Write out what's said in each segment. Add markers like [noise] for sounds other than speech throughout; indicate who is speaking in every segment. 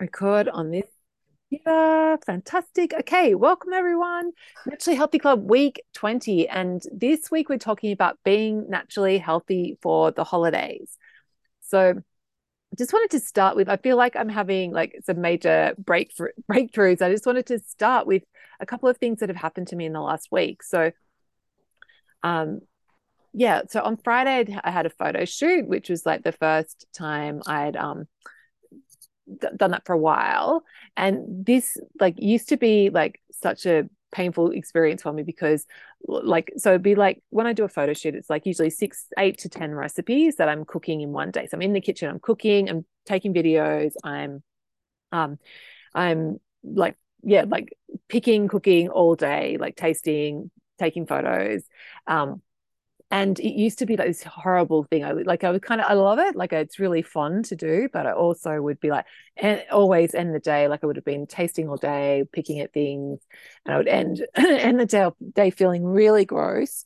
Speaker 1: record on this. Yeah, fantastic. Okay, welcome everyone. Naturally Healthy Club week 20. And this week we're talking about being naturally healthy for the holidays. So just wanted to start with I feel like I'm having like some major breakthrough [laughs] breakthroughs. I just wanted to start with a couple of things that have happened to me in the last week. So um yeah, so on Friday I had a photo shoot, which was like the first time I'd um done that for a while. And this like used to be like such a painful experience for me because like so it'd be like when i do a photo shoot it's like usually six eight to ten recipes that i'm cooking in one day. So i'm in the kitchen i'm cooking i'm taking videos i'm um i'm like yeah like picking cooking all day like tasting taking photos. Um and it used to be like this horrible thing. I like I would kind of I love it. Like it's really fun to do, but I also would be like and always end the day like I would have been tasting all day, picking at things, and I would end [clears throat] end the day day feeling really gross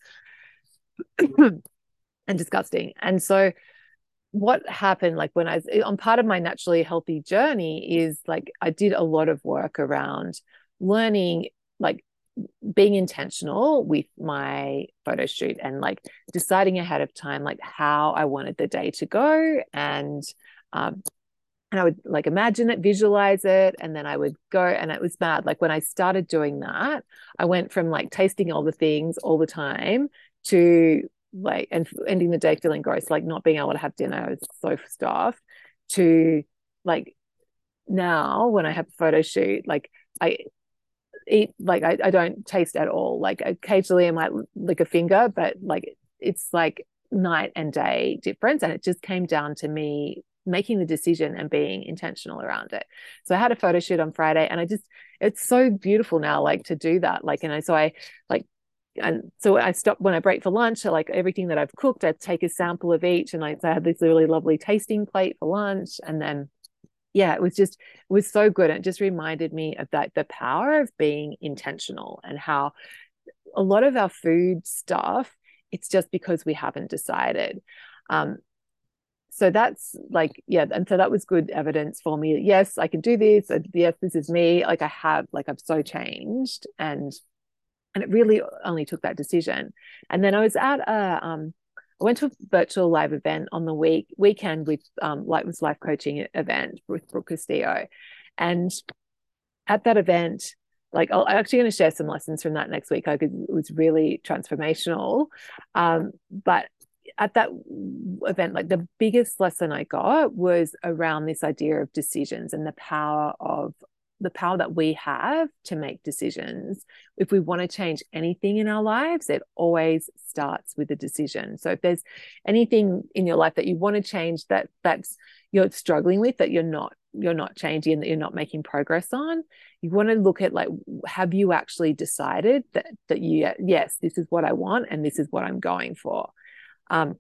Speaker 1: and disgusting. And so what happened like when I on part of my naturally healthy journey is like I did a lot of work around learning like being intentional with my photo shoot and like deciding ahead of time like how I wanted the day to go and um and I would like imagine it, visualize it, and then I would go. And it was mad. Like when I started doing that, I went from like tasting all the things all the time to like and ending the day feeling gross, like not being able to have dinner. So stuffed to like now when I have a photo shoot, like I eat like I, I don't taste at all. Like occasionally I might lick a finger, but like it's like night and day difference. And it just came down to me making the decision and being intentional around it. So I had a photo shoot on Friday and I just it's so beautiful now, like to do that. Like, and I so I like and so I stopped when I break for lunch. So like everything that I've cooked, I take a sample of each, and I, I had this really lovely tasting plate for lunch, and then yeah, it was just it was so good. It just reminded me of that the power of being intentional and how a lot of our food stuff it's just because we haven't decided. Um, so that's like yeah and so that was good evidence for me yes i can do this yes this is me like i have like i've so changed and and it really only took that decision and then i was at a um I went to a virtual live event on the week weekend with um this life coaching event with Brooke Castillo. And at that event, like i am actually going to share some lessons from that next week. Like it was really transformational. Um, but at that event, like the biggest lesson I got was around this idea of decisions and the power of the power that we have to make decisions. If we want to change anything in our lives, it always starts with a decision. So if there's anything in your life that you want to change that that's you're struggling with that you're not you're not changing that you're not making progress on, you want to look at like have you actually decided that that you yes, this is what I want and this is what I'm going for. Um,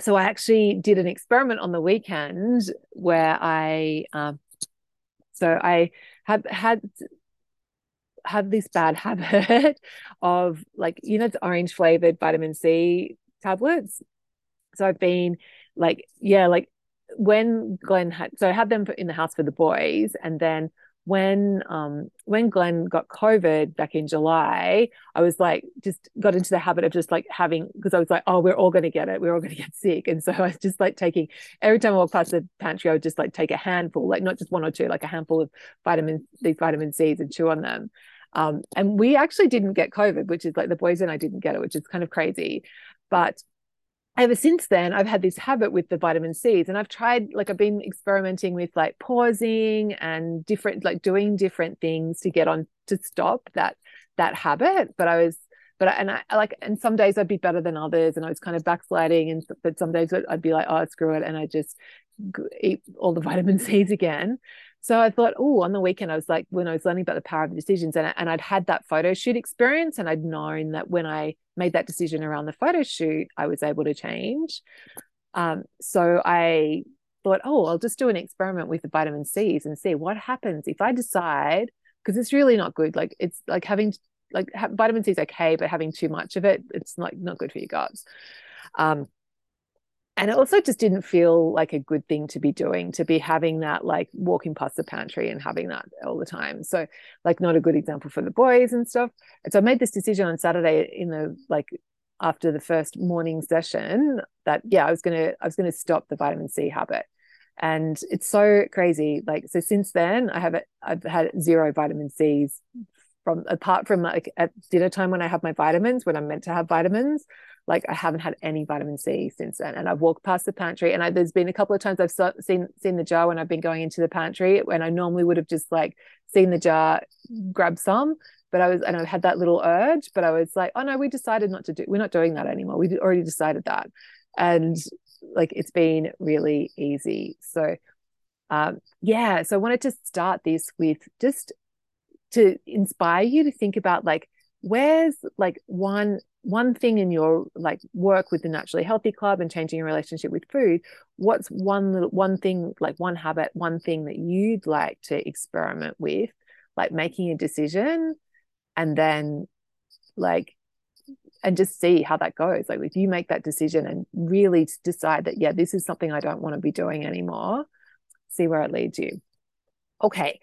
Speaker 1: so I actually did an experiment on the weekend where I um, so I have had have this bad [laughs] habit of like you know it's orange flavored vitamin C tablets. So I've been like yeah like when Glenn had so I had them in the house for the boys and then when um when Glenn got COVID back in July, I was like just got into the habit of just like having because I was like, oh, we're all gonna get it, we're all gonna get sick. And so [laughs] I was just like taking every time I walked past the pantry, I would just like take a handful, like not just one or two, like a handful of vitamin these vitamin C's and chew on them. Um, and we actually didn't get COVID, which is like the boys and I didn't get it, which is kind of crazy. But ever since then i've had this habit with the vitamin c's and i've tried like i've been experimenting with like pausing and different like doing different things to get on to stop that that habit but i was but I, and I like and some days I'd be better than others and I was kind of backsliding and but some days I'd be like oh screw it and I just eat all the [laughs] vitamin C's again. So I thought, oh, on the weekend, I was like, when I was learning about the power of decisions, and, and I'd had that photo shoot experience, and I'd known that when I made that decision around the photo shoot, I was able to change. Um, so I thought, oh, I'll just do an experiment with the vitamin C's and see what happens if I decide, because it's really not good. Like it's like having like ha- vitamin C is okay, but having too much of it, it's like not good for your guts. Um, and it also just didn't feel like a good thing to be doing to be having that like walking past the pantry and having that all the time. So like not a good example for the boys and stuff. And so i made this decision on saturday in the like after the first morning session that yeah i was gonna i was gonna stop the vitamin c habit. And it's so crazy like so since then i have i've had zero vitamin c's from apart from like at dinner time when i have my vitamins when i'm meant to have vitamins like I haven't had any vitamin C since then. And I've walked past the pantry, and I, there's been a couple of times I've seen seen the jar when I've been going into the pantry when I normally would have just like seen the jar, grab some, but I was and I had that little urge, but I was like, oh no, we decided not to do. We're not doing that anymore. We already decided that, and like it's been really easy. So, um, yeah. So I wanted to start this with just to inspire you to think about like where's like one one thing in your like work with the naturally healthy club and changing your relationship with food what's one one thing like one habit one thing that you'd like to experiment with? Like making a decision and then like and just see how that goes. Like if you make that decision and really decide that yeah this is something i don't want to be doing anymore see where it leads you. Okay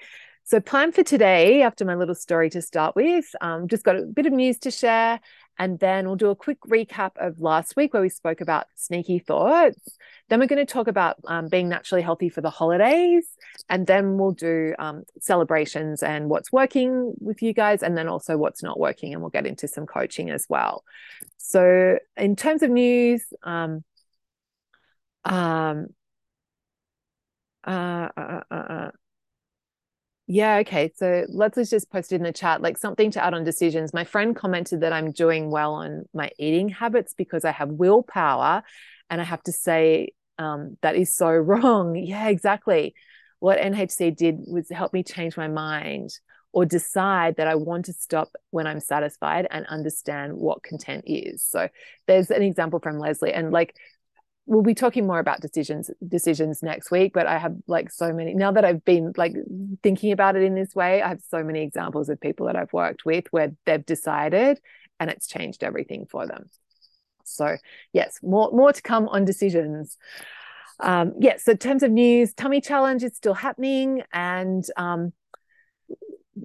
Speaker 1: so plan for today after my little story to start with um, just got a bit of news to share and then we'll do a quick recap of last week where we spoke about sneaky thoughts. Then we're going to talk about um, being naturally healthy for the holidays. And then we'll do um, celebrations and what's working with you guys, and then also what's not working. And we'll get into some coaching as well. So, in terms of news, um, um, uh, uh, uh, uh yeah, okay. So Leslie's just posted in the chat like something to add on decisions. My friend commented that I'm doing well on my eating habits because I have willpower. And I have to say, um, that is so [laughs] wrong. Yeah, exactly. What NHC did was help me change my mind or decide that I want to stop when I'm satisfied and understand what content is. So there's an example from Leslie. And like we'll be talking more about decisions decisions next week but i have like so many now that i've been like thinking about it in this way i have so many examples of people that i've worked with where they've decided and it's changed everything for them so yes more more to come on decisions um yes yeah, so in terms of news tummy challenge is still happening and um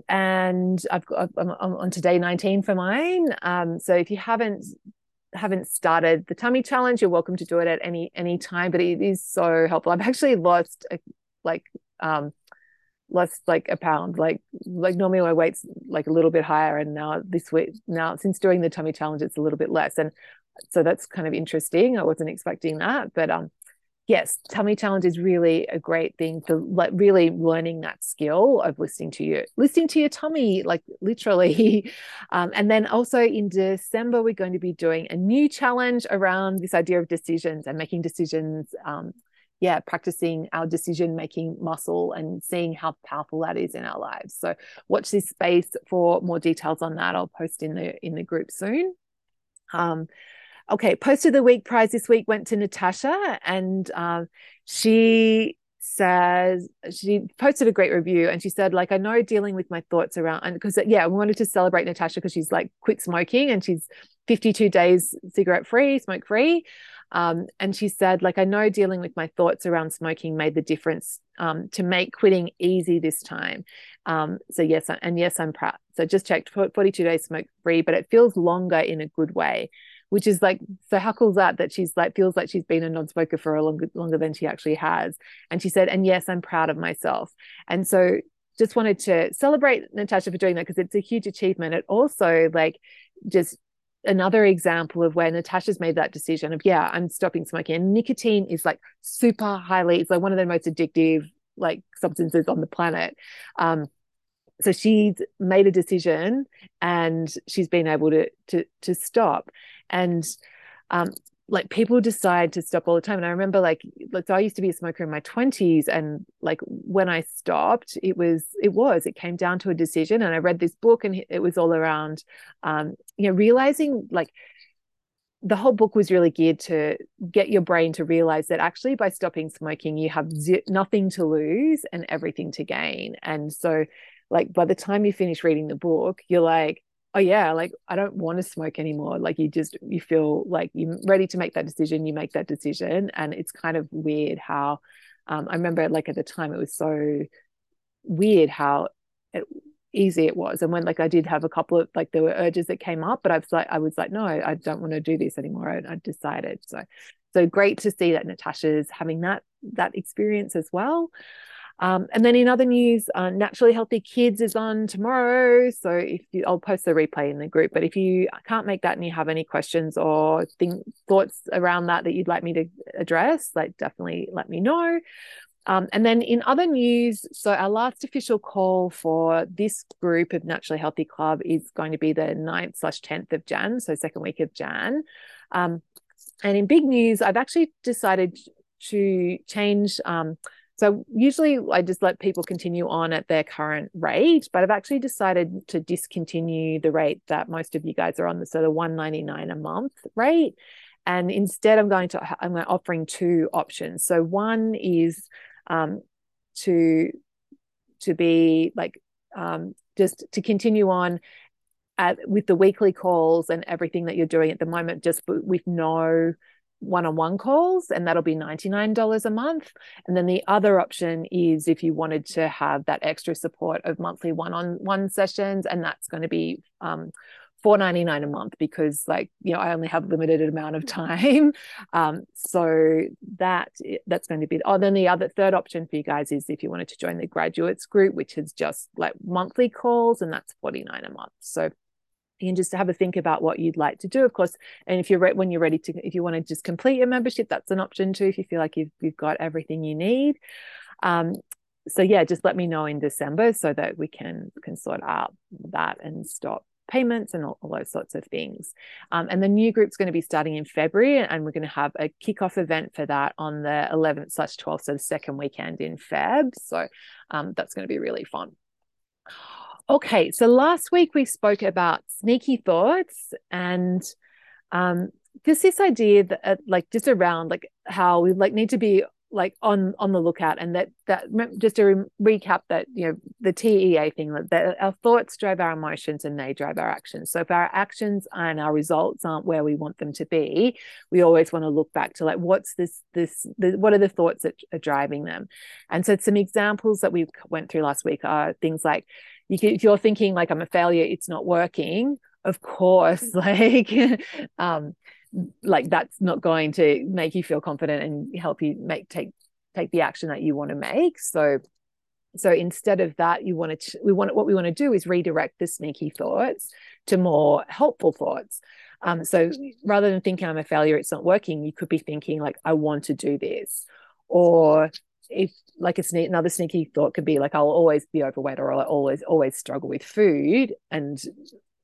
Speaker 1: and I've got I'm on today 19 for mine. Um, so if you haven't haven't started the tummy challenge, you're welcome to do it at any any time. But it is so helpful. I've actually lost a, like um lost like a pound. Like like normally my weight's like a little bit higher, and now this week now since doing the tummy challenge, it's a little bit less. And so that's kind of interesting. I wasn't expecting that, but um yes, tummy challenge is really a great thing for like really learning that skill of listening to you, listening to your tummy, like literally. [laughs] Um, and then also in December, we're going to be doing a new challenge around this idea of decisions and making decisions. Um, yeah, practicing our decision making muscle and seeing how powerful that is in our lives. So watch this space for more details on that. I'll post in the in the group soon. Um, okay, post of the week prize this week went to Natasha, and um, she says she posted a great review and she said like i know dealing with my thoughts around and because yeah we wanted to celebrate natasha because she's like quit smoking and she's 52 days cigarette free smoke free um, and she said like i know dealing with my thoughts around smoking made the difference um, to make quitting easy this time. Um, so yes and yes i'm proud. So just checked 42 days smoke free but it feels longer in a good way which is like so how cool is that that she's like feels like she's been a non-smoker for a longer longer than she actually has. And she said and yes i'm proud of myself. And so just wanted to celebrate natasha for doing that because it's a huge achievement. It also like just another example of where natasha's made that decision of yeah i'm stopping smoking. And nicotine is like super highly it's like one of the most addictive like substances on the planet. Um so she's made a decision and she's been able to to to stop. And um like people decide to stop all the time. And i remember like like so i used to be a smoker in my 20s and like when i stopped it was it was it came down to a decision. And i read this book and it was all around um you know realizing like the whole book was really geared to get your brain to realize that actually by stopping smoking you have nothing to lose and everything to gain. And so like by the time you finish reading the book you're like oh yeah like i don't want to smoke anymore. Like you just you feel like you're ready to make that decision you make that decision. And it's kind of weird how um, i remember like at the time it was so weird how it, easy it was. And when like i did have a couple of like there were urges that came up but i was like i was like no i don't want to do this anymore. I, I decided so so great to see that natasha's having that that experience as well um, and then in other news, uh, Naturally Healthy Kids is on tomorrow. So if you, I'll post the replay in the group. But if you can't make that and you have any questions or think thoughts around that that you'd like me to address, like definitely let me know. Um, and then in other news, so our last official call for this group of Naturally Healthy Club is going to be the 9th slash 10th of Jan, so second week of Jan. Um, and in big news, I've actually decided to change um, so usually I just let people continue on at their current rate, but I've actually decided to discontinue the rate that most of you guys are on, the so the 199 a month rate. And instead I'm going to I'm offering two options. So one is um, to to be like um, just to continue on at, with the weekly calls and everything that you're doing at the moment, just with no one-on-one calls and that'll be $99 a month. And then the other option is if you wanted to have that extra support of monthly one-on-one sessions and that's going to be um, 4.99 a month because like you know I only have a limited amount of time. [laughs] Um, so that that's going to be oh then the other third option for you guys is if you wanted to join the graduates group which is just like monthly calls and that's 49 a month. So you can just have a think about what you'd like to do of course. And if you're re- when you're ready to if you want to just complete your membership that's an option too if you feel like you've, you've got everything you need. Um, so yeah just let me know in december so that we can can sort out that and stop payments and all, all those sorts of things. Um, and the new group's going to be starting in february and we're going to have a kickoff event for that on the 11th slash 12th so the second weekend in feb. So um, that's going to be really fun Okay, so last week we spoke about sneaky thoughts and um, just this idea that uh, like just around like how we like need to be like on on the lookout and that that just to re- recap that you know the TEA thing that our thoughts drive our emotions and they drive our actions. So if our actions and our results aren't where we want them to be we always want to look back to like what's this this the, what are the thoughts that are driving them? And so some examples that we went through last week are things like you can, if you're thinking like I'm a failure, it's not working, of course, [laughs] like um, like that's not going to make you feel confident and help you make take take the action that you want to make. So so instead of that, you want to we want what we want to do is redirect the sneaky thoughts to more helpful thoughts. Um, so rather than thinking I'm a failure, it's not working, you could be thinking like I want to do this, or if like sneak, another sneaky thought could be like I'll always be overweight or I'll always always struggle with food. And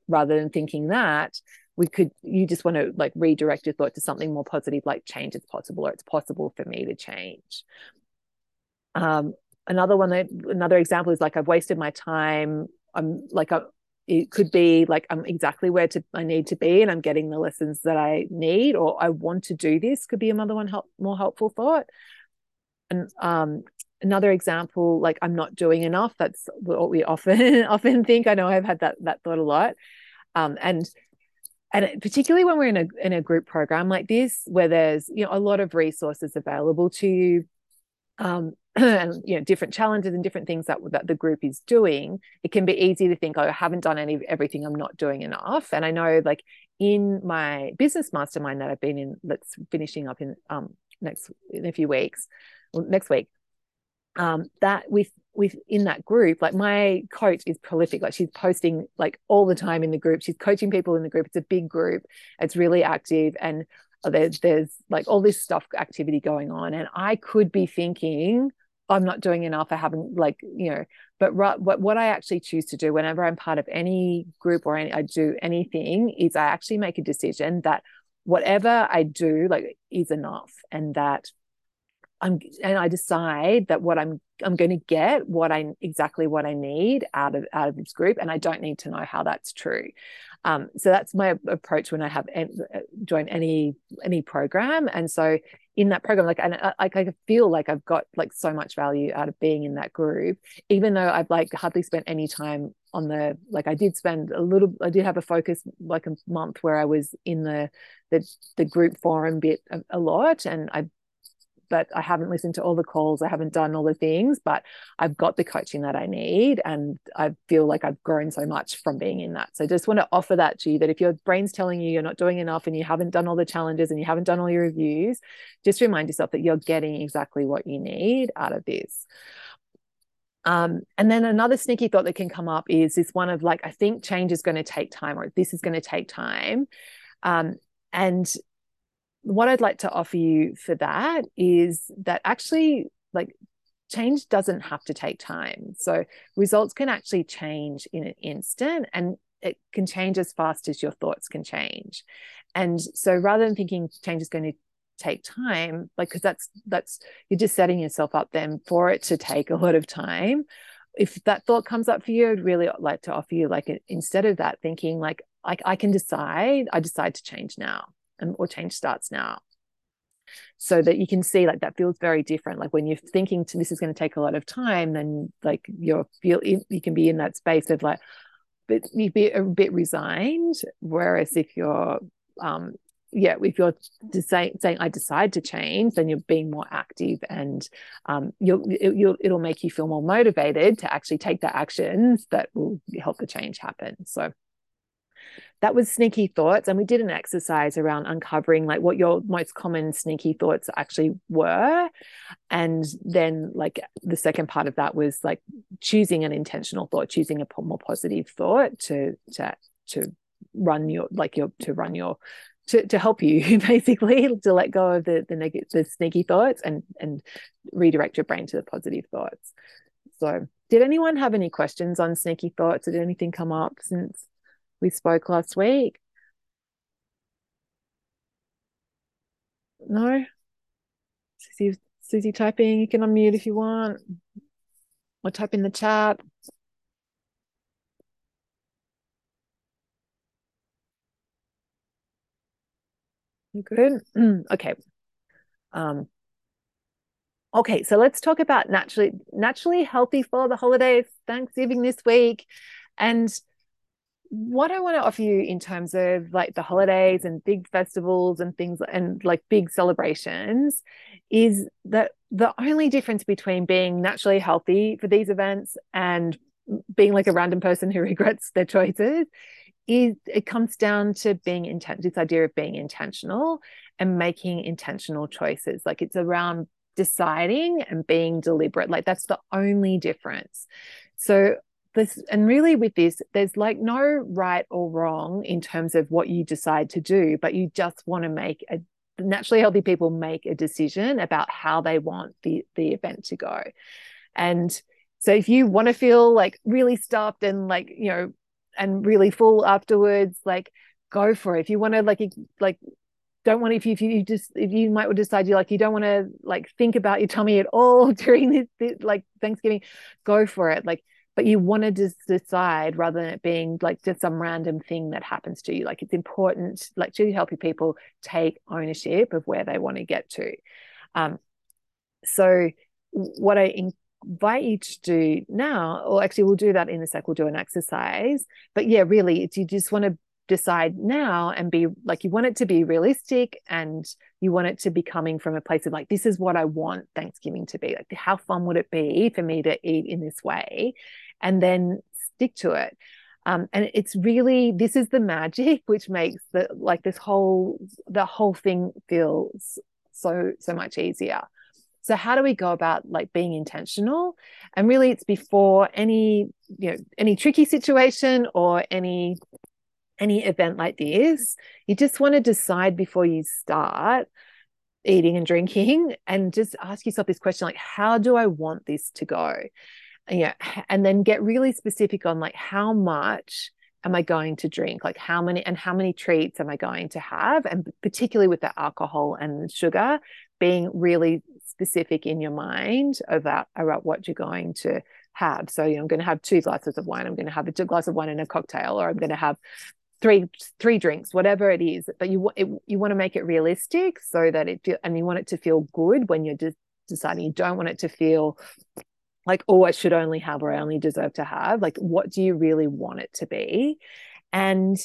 Speaker 1: rather than thinking that we could you just want to like redirect your thought to something more positive like change is possible or it's possible for me to change. Um another one that another example is like I've wasted my time. I'm like I, it could be like I'm exactly where to I need to be and I'm getting the lessons that I need or I want to do this could be another one help, more helpful thought and um, another example like i'm not doing enough that's what we often [laughs] often think. I know i've had that that thought a lot. Um, and and particularly when we're in a in a group program like this where there's you know a lot of resources available to you um, [clears throat] and you know different challenges and different things that that the group is doing it can be easy to think oh i haven't done any everything i'm not doing enough. And i know like in my business mastermind that i've been in that's finishing up in um next in a few weeks next week. Um, that with with in that group like my coach is prolific. Like she's posting like all the time in the group. She's coaching people in the group. It's a big group. It's really active and there's there's like all this stuff activity going on. And i could be thinking i'm not doing enough. I haven't like you know but what what i actually choose to do whenever i'm part of any group or any, i do anything is i actually make a decision that whatever i do like is enough and that I'm and I decide that what I'm I'm going to get what I exactly what I need out of out of this group, and I don't need to know how that's true. Um, so that's my approach when I have en- joined any any program, and so in that program, like and uh, like I feel like I've got like so much value out of being in that group, even though I've like hardly spent any time on the like I did spend a little I did have a focus like a month where I was in the the the group forum bit a, a lot and I but I haven't listened to all the calls. I haven't done all the things, but I've got the coaching that I need. And I feel like I've grown so much from being in that. So just want to offer that to you that if your brain's telling you you're not doing enough and you haven't done all the challenges and you haven't done all your reviews, just remind yourself that you're getting exactly what you need out of this. Um, and then another sneaky thought that can come up is this one of like, I think change is going to take time, or this is going to take time. Um, and what I'd like to offer you for that is that actually, like, change doesn't have to take time. So results can actually change in an instant and it can change as fast as your thoughts can change. And so rather than thinking change is going to take time like because that's that's you're just setting yourself up then for it to take a lot of time if that thought comes up for you i'd really like to offer you like instead of that thinking like like i can decide i decide to change now or change starts now. So that you can see like that feels very different. Like when you're thinking to this is going to take a lot of time then like you're feel you can be in that space of like but you'd be a bit resigned. Whereas if you're um yeah, if you're say, saying I decide to change, then you're being more active, and um, you'll, you'll it'll make you feel more motivated to actually take the actions that will help the change happen. So that was sneaky thoughts, and we did an exercise around uncovering like what your most common sneaky thoughts actually were, and then like the second part of that was like choosing an intentional thought, choosing a more positive thought to to to run your like your to run your to, to help you [laughs] basically to let go of the the, the sneaky thoughts and and redirect your brain to the positive thoughts. So did anyone have any questions on sneaky thoughts? Did anything come up since we spoke last week no Susie, Susie typing you can unmute if you want or type in the chat You Good. [clears throat] okay. Um, okay, so let's talk about naturally naturally healthy for the holidays, Thanksgiving this week. And what I want to offer you in terms of like the holidays and big festivals and things and like big celebrations is that the only difference between being naturally healthy for these events and being like a random person who [laughs] regrets their choices is it comes down to being intent this idea of being intentional and making intentional choices. Like it's around deciding and being deliberate. Like that's the only difference. So this and really with this there's like no right or wrong in terms of what you decide to do but you just want to make a naturally healthy people make a decision about how they want the the event to go and so if you want to feel like really stuffed and like you know and really full afterwards like go for it if you want to like like don't want if you, if you just if you might decide you like you don't want to like think about your tummy at all [laughs] during this, this like Thanksgiving, go for it. Like, but you want to just decide rather than it being like just some random thing that happens to you. Like it's important, like to help people take ownership of where they want to get to. Um, so what I invite you to do now, or actually we'll do that in a sec, we'll do an exercise. But yeah, really, it's you just want to decide now and be like you want it to be realistic and you want it to be coming from a place of like this is what I want Thanksgiving to be. Like how fun would it be for me to eat in this way? And then stick to it. Um, and it's really this is the magic [laughs] which makes the like this whole the whole thing feels so so much easier. So how do we go about like being intentional? And really it's before any, you know, any tricky situation or any any event like this, you just want to decide before you start eating and drinking and just ask yourself this question like how do I want this to go? Yeah, and then get really specific on like how much am I going to drink? Like how many and how many treats am I going to have? And particularly with the alcohol and sugar, being really specific in your mind about, about what you're going to have. So, you know, I'm going to have two glasses of wine. I'm going to have a glass of wine and a cocktail, or I'm going to have three three drinks, whatever it is. But you it, you want to make it realistic so that it feel, and you want it to feel good when you're just deciding. You don't want it to feel like oh i should only have or i only deserve to have like what do you really want it to be and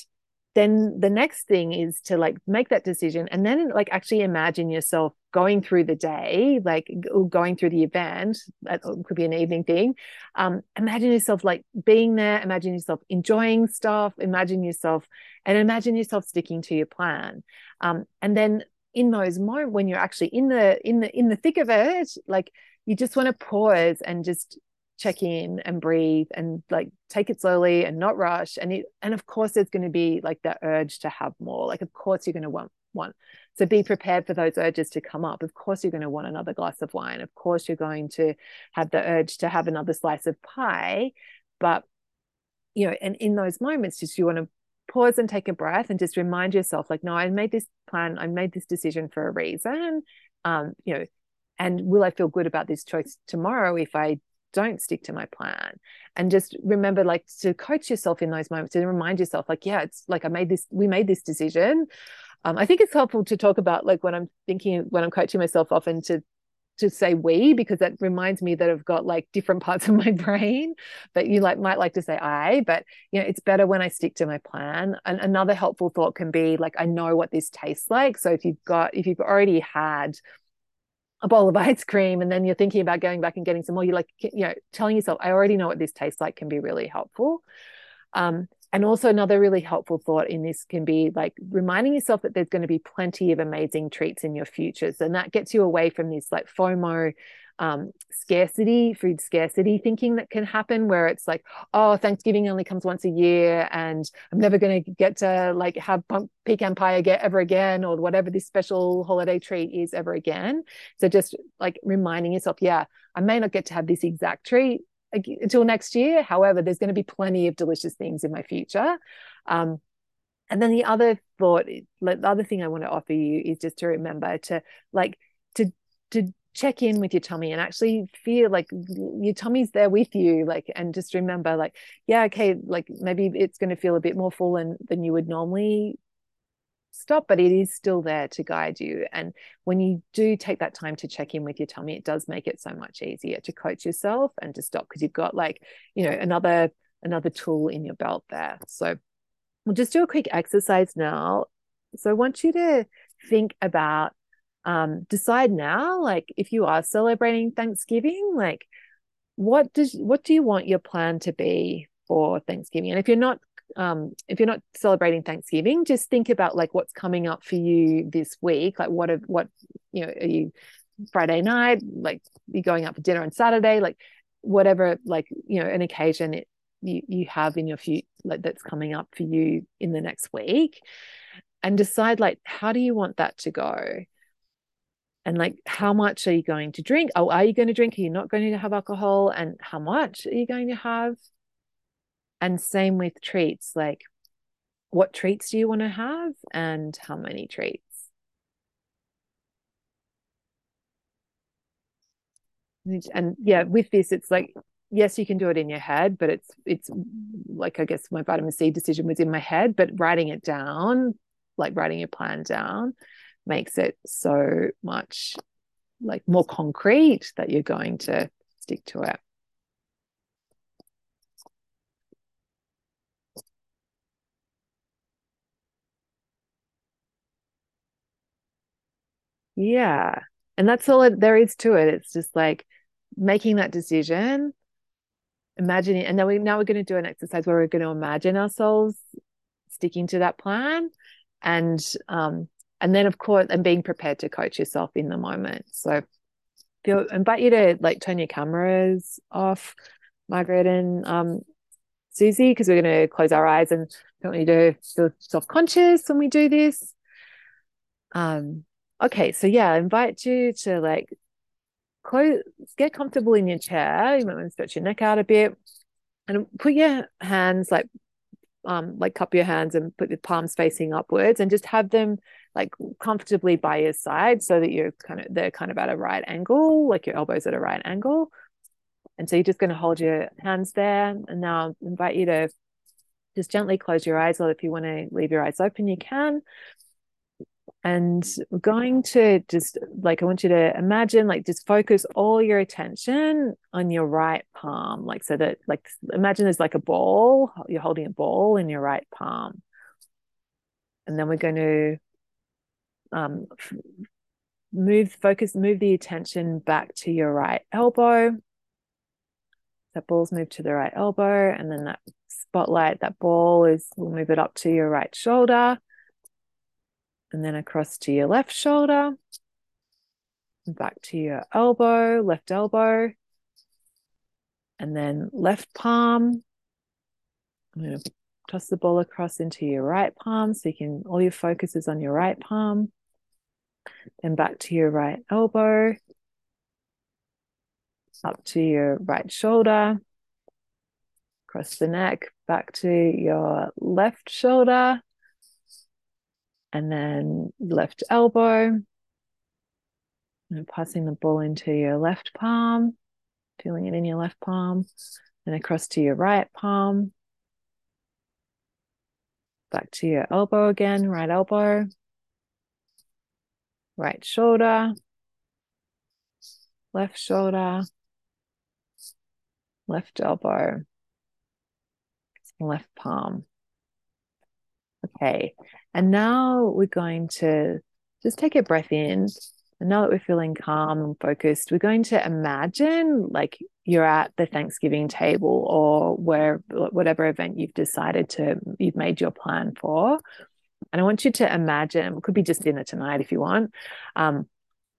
Speaker 1: then the next thing is to like make that decision and then like actually imagine yourself going through the day like going through the event that could be an evening thing um, imagine yourself like being there imagine yourself enjoying stuff imagine yourself and imagine yourself sticking to your plan um, and then in those moments when you're actually in the in the in the thick of it like you just want to pause and just check in and breathe and like take it slowly and not rush. And it and of course there's going to be like that urge to have more. Like of course you're going to want want. So be prepared for those urges to come up. Of course you're going to want another glass of wine. Of course you're going to have the urge to have another slice of pie. But you know and in those moments just you want to pause and take a breath and just remind yourself like no i made this plan. I made this decision for a reason. Um you know and will i feel good about this choice tomorrow if i don't stick to my plan. And just remember like to coach yourself in those moments and remind yourself like yeah it's like i made this we made this decision. Um, i think it's helpful to talk about like when i'm thinking when i'm coaching myself often to to say we because that reminds me that I've got like different [laughs] parts of my brain but you like might like to say I but you know it's better when I stick to my plan. And another helpful thought can be like I know what this tastes like. So if you've got if you've already had a bowl of [laughs] ice cream and then you're thinking about going back and getting some more you're like you know telling yourself i already know what this tastes like can be really helpful. Um, and also another really helpful thought in this can be like reminding yourself that there's going to be plenty of amazing treats in your futures and that gets you away from this like fomo um, scarcity, food scarcity thinking that can happen, where it's like, oh, Thanksgiving only comes once a year, and I'm never going to get to like have pecan pie again ever again, or whatever this special holiday treat is ever again. So just like reminding yourself, yeah, I may not get to have this exact treat until next year. However, there's going to be plenty of delicious things in my future. Um, and then the other thought, the other thing I want to offer you is just to remember to like to to check in with your tummy and actually feel like your tummy's there with you like and just remember like yeah okay like maybe it's going to feel a bit more full than, than you would normally stop but it is still there to guide you. And when you do take that time to check in with your tummy it does make it so much easier to coach yourself and to stop because you've got like you know another another tool in your belt there. So we'll just do a quick exercise now. So i want you to think about um, decide now like if you are celebrating thanksgiving like what does what do you want your plan to be for thanksgiving? And if you're not um, if you're not celebrating thanksgiving just think about like what's coming up for you this week. Like what are what you know are you friday night like you're going out for dinner on saturday like whatever like you know an occasion it, you you have in your future like that's coming up for you in the next week. And decide like how do you want that to go and like how much are you going to drink? Oh are you going to drink? Are you not going to have alcohol? And how much are you going to have? And same with treats like what treats do you want to have and how many treats? And yeah with this it's like yes you can do it in your head but it's it's like i guess my vitamin c decision was in my head but writing it down like writing your plan down makes it so much like more concrete that you're going to stick to it. Yeah. And that's all it, there is to it. It's just like making that decision, imagining, and then we now we're going to do an exercise where we're going to imagine ourselves sticking to that plan and um, and then of course and being prepared to coach yourself in the moment. So feel invite you to like turn your cameras off margaret and um susie because we're going to close our eyes and don't want you to feel self-conscious when we do this. Um okay so yeah I invite you to like close get comfortable in your chair. You might want to stretch your neck out a bit and put your hands like um like cup your hands and put the palms facing upwards and just have them like comfortably by your side so that you're kind of they're kind of at a right angle, like your elbows at a right angle. And so you're just going to hold your hands there. And now I invite you to just gently close your eyes, or if you want to leave your eyes open, you can. And we're going to just like, I want you to imagine, like, just focus all your attention on your right palm. Like, so that, like, imagine there's like a ball, you're holding a ball in your right palm. And then we're going to um, move, focus, move the attention back to your right elbow. That ball's moved to the right elbow. And then that spotlight, that ball is, we'll move it up to your right shoulder and then across to your left shoulder, back to your elbow, left elbow, and then left palm. I'm going to toss the ball across into your right palm so you can, all your focus is on your right palm. Then back to your right elbow, up to your right shoulder, across the neck, back to your left shoulder, and then left elbow. And passing the ball into your left palm, feeling it in your left palm, and across to your right palm. Back to your elbow again, right elbow, right shoulder, left shoulder, left elbow, left palm. Okay. And now we're going to just take a breath in. And now that we're feeling calm and focused, we're going to imagine like you're at the Thanksgiving table or where whatever event you've decided to you've made your plan for. And I want you to imagine, it could be just dinner tonight if you want. Um,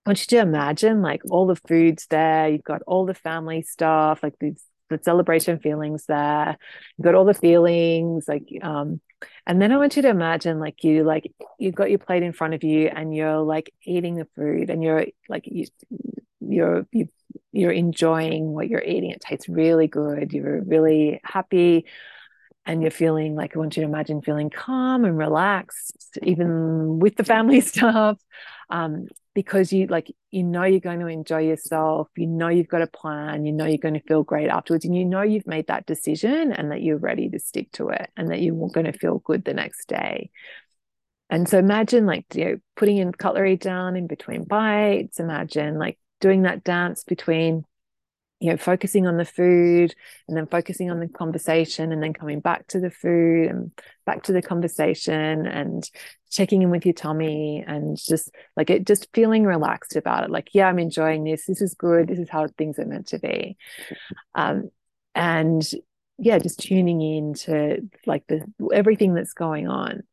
Speaker 1: I want you to imagine like all the foods there, you've got all the family stuff, like these the celebration feelings there. You've got all the feelings, like um, and then I want you to imagine like you like you've got your plate in front of you and you're like eating the food and you're like you you're you, you're enjoying what you're eating. It tastes really good. You're really happy and you're feeling like I want you to imagine feeling calm and relaxed, even with the family [laughs] stuff. Um, because you like you know you're going to enjoy yourself you know you've got a plan you know you're going to feel great afterwards and you know you've made that decision and that you're ready to stick to it and that you're going to feel good the next day and so imagine like you know putting in cutlery down in between bites imagine like doing that dance between you know focusing on the food and then focusing on the conversation and then coming back to the food and back to the conversation and checking in with your tummy and just like it just feeling relaxed about it. Like yeah i'm enjoying this. This is good. This is how things are meant to be. Um and yeah just tuning in to like the everything that's going on.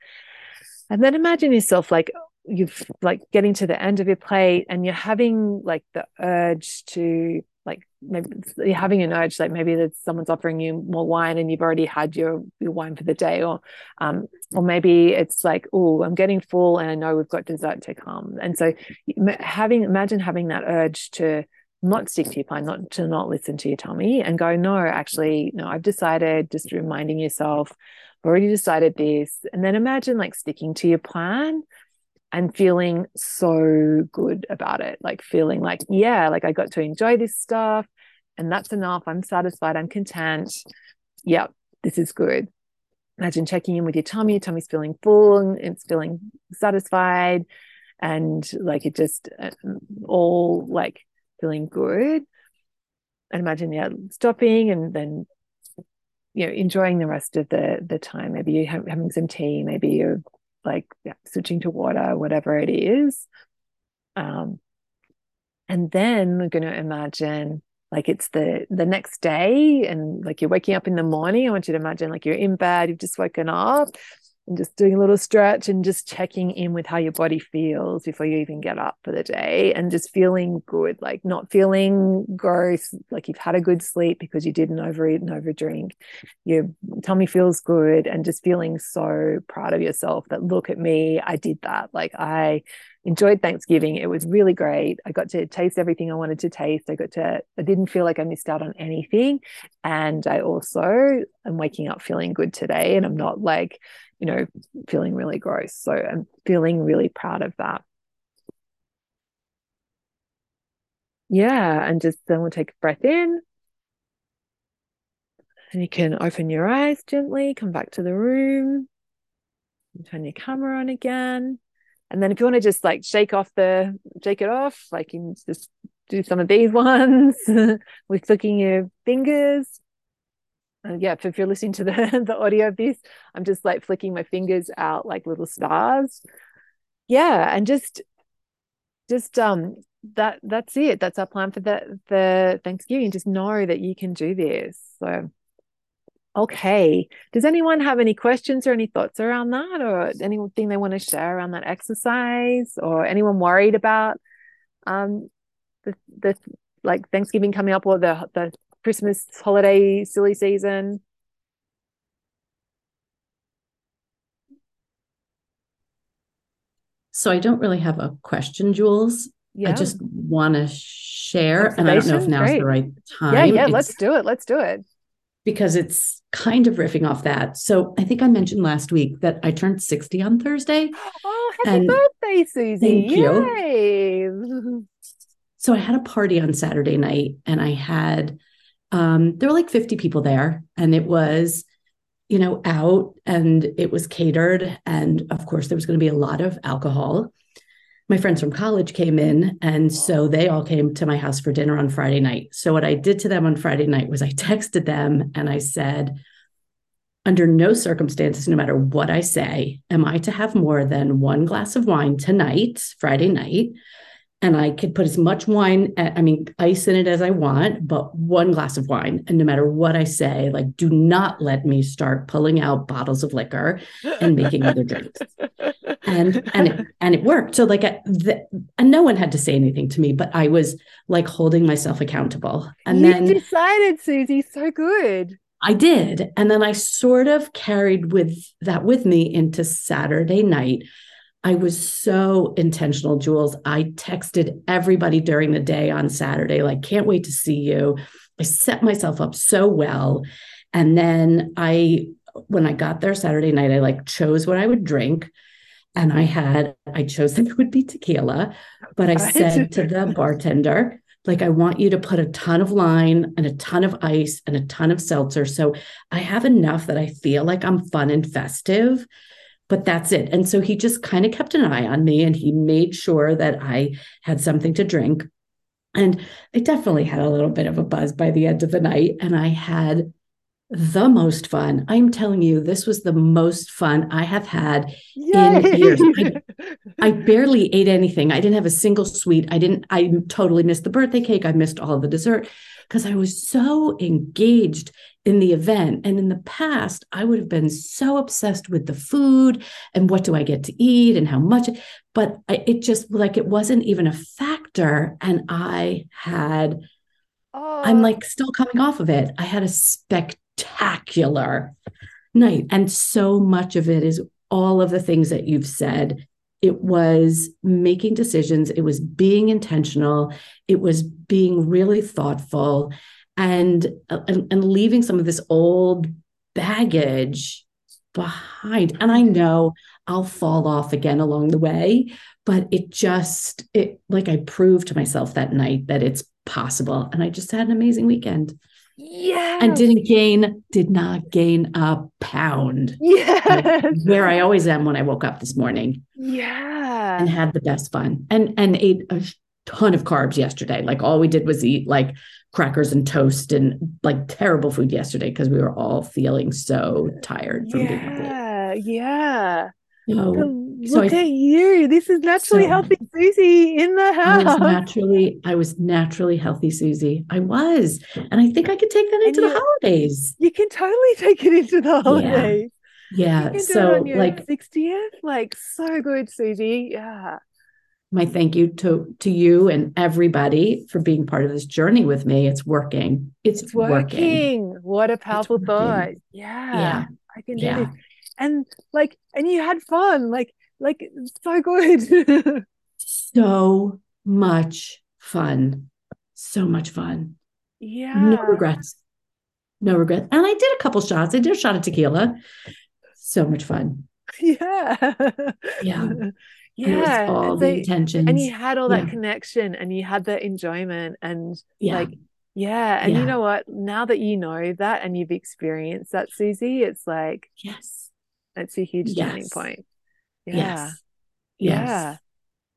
Speaker 1: And then imagine yourself like you've like getting to the end of your plate and you're having like the urge to maybe you're having an urge like maybe that someone's offering you more wine and you've already had your, your wine for the day or um or maybe it's like oh i'm getting full and i know we've got dessert to come. And so having imagine having that urge to not stick to your plan not to not listen to your tummy and go no actually no i've decided just reminding yourself i've already decided this. And then imagine like sticking to your plan and feeling so good about it like feeling like yeah like i got to enjoy this stuff and that's enough. I'm satisfied. I'm content. Yep this is good. Imagine checking in with your tummy. Your tummy's feeling full and it's feeling satisfied. And like it just uh, all like feeling good. And imagine yeah stopping and then you know enjoying the rest of the the time. Maybe you're having some tea. Maybe you're like yeah, switching to water, whatever it is. Um, and then we're going to imagine like it's the the next day and like you're waking up in the morning. I want you to imagine like you're in bed, you've just woken up and just doing a little stretch and just checking in with how your body feels before you even get up for the day and just feeling good, like not feeling gross, like you've had a good sleep because you didn't overeat and overdrink. Your tummy feels good and just feeling so proud of yourself that look at me, I did that. Like I enjoyed Thanksgiving. It was really great. I got to taste everything I wanted to taste. I got to, I didn't feel like I missed out on anything. And I also am waking up feeling good today. And I'm not like, you know, feeling really gross. So I'm feeling really proud of that. Yeah. And just then we'll take a breath in. And you can open your eyes gently, come back to the room, turn your camera on again. And then if you want to just like shake off the shake it off, like you just do some of these [laughs] ones [laughs] with flicking your fingers. And yeah, if you're listening to the, [laughs] the audio of this, I'm just like flicking my fingers out like little stars. Yeah, and just just um that that's it. That's our plan for the the Thanksgiving. Just know that you can do this. So okay. Does anyone have any questions or any thoughts around that or anything they want to share around that exercise or anyone worried about um the the like Thanksgiving coming up or the the Christmas holiday silly season?
Speaker 2: So I don't really have a question, Jules. Yeah. I just want to share, and I don't know if now's Great. the right time.
Speaker 1: Yeah, yeah, it's, let's do it. Let's do it.
Speaker 2: Because it's kind of riffing off that. So I think I mentioned last week that I turned 60 on Thursday.
Speaker 1: Oh, happy and birthday, Susie. Thank Yay.
Speaker 2: you. So I had a party on Saturday night and I had um there were like 50 people there and it was you know out and it was catered and of course there was going to be a lot of alcohol my friends from college came in and so they all came to my house for dinner on Friday night. So what I did to them on Friday night was I [laughs] texted them and I said under no circumstances no matter what I say am I to have more than one glass of wine tonight, Friday night. And I could put as much wine, I mean, ice in it as I want, but one glass of wine. And no matter what I say, like, do not let me start pulling out bottles of liquor and making other drinks. And and it, and it worked. So like the, and no one had to say anything to me but i was like holding myself accountable. And
Speaker 1: you
Speaker 2: then
Speaker 1: decided susie so good.
Speaker 2: I did. And then i sort of carried with that with me into saturday night i was so intentional jules. I texted everybody during the day on saturday like can't wait to see you. I set myself up so well. And then i when i got there saturday night i like chose what i would drink. And I had, I chose [laughs] that it would be tequila, but I said to the bartender, like, I want you to put a ton of lime and a ton of ice and a ton of seltzer. So I have enough that I feel like I'm fun and festive, but that's it. And so he just kind of kept an eye on me and he made sure that I had something to drink. And I definitely had a little bit of a buzz by the end of the night. And I had the most fun. I'm telling you, this was the most fun I have had Yay! in years. I, [laughs] I, barely ate anything. I didn't have a single sweet. I didn't, I totally missed the birthday cake. I missed all of the dessert because I was so engaged in the event. And in the past, I would have been so obsessed with the food and what do I get to eat and how much, but I, it just like it wasn't even a factor. And I had, oh. I'm like still coming off of it. I had a spectacular spectacular night. And so much of it is all of the things that you've said. It was making decisions, it was being intentional, it was being really thoughtful and, and, and leaving some of this old baggage behind. And I know I'll fall off again along the way, but it just it like I proved to myself that night that it's possible. And I just had an amazing weekend.
Speaker 1: Yeah.
Speaker 2: And didn't gain, did not gain a pound.
Speaker 1: Yeah.
Speaker 2: where I always am when I woke up this morning.
Speaker 1: Yeah.
Speaker 2: And had the best fun. And and ate a ton of carbs yesterday. Like all we did was eat like crackers and toast and like terrible food yesterday because we were all feeling so tired from
Speaker 1: yeah,
Speaker 2: being up
Speaker 1: late. Yeah. So, so look I, at you. This is naturally so, healthy Susie in the house.
Speaker 2: I was naturally, I was naturally healthy, Susie. I was. And I think I could take that into the holidays.
Speaker 1: You can totally take it into the holidays.
Speaker 2: Yeah. yeah. So like
Speaker 1: 60th. Like so good, Susie. Yeah.
Speaker 2: My thank you to to you and everybody for being part of this journey with me. It's working. It's, it's working. working.
Speaker 1: What a powerful thought. Yeah. Yeah. I can do yeah. this and like and you had fun like like so good [laughs]
Speaker 2: so much fun so much fun
Speaker 1: yeah
Speaker 2: no regrets no regrets and i did a couple shots i did a shot of tequila so much fun [laughs]
Speaker 1: yeah
Speaker 2: yeah [laughs]
Speaker 1: yeah
Speaker 2: all the intentions
Speaker 1: and you had all that yeah. connection and you had the enjoyment and yeah. like yeah and yeah. you know what now that you know that and you've experienced that susie it's like
Speaker 2: yes
Speaker 1: it's a huge yes. turning point. Yeah. Yes. Yeah.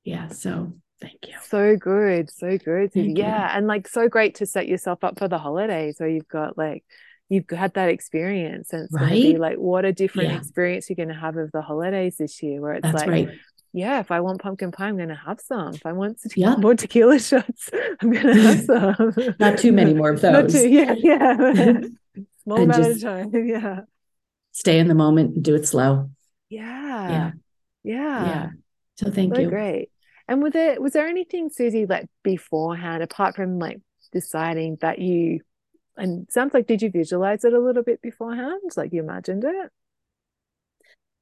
Speaker 2: Yeah. So thank you.
Speaker 1: So good. So good.
Speaker 2: Thank you.
Speaker 1: yeah. And like so great to set yourself up for the holidays where you've got like you've had that experience and it's gonna be like what a different
Speaker 2: Yeah.
Speaker 1: experience you're gonna have of the holidays this year where it's
Speaker 2: That's
Speaker 1: like
Speaker 2: right.
Speaker 1: Yeah, if I want pumpkin pie, I'm gonna have some. If I want te-
Speaker 2: Yeah.
Speaker 1: more tequila [laughs] shots, I'm gonna have [laughs] some.
Speaker 2: Not too many more of [laughs]
Speaker 1: Not
Speaker 2: those.
Speaker 1: too, yeah, yeah. Small amount
Speaker 2: just-
Speaker 1: at a time. Yeah.
Speaker 2: Stay in the moment and do it slow.
Speaker 1: Yeah.
Speaker 2: Yeah.
Speaker 1: Yeah.
Speaker 2: Yeah. So thank you.
Speaker 1: great. And was there was there anything, Susie, like beforehand, apart from like deciding that you and sounds like did you visualize it a little bit beforehand? Like you imagined it?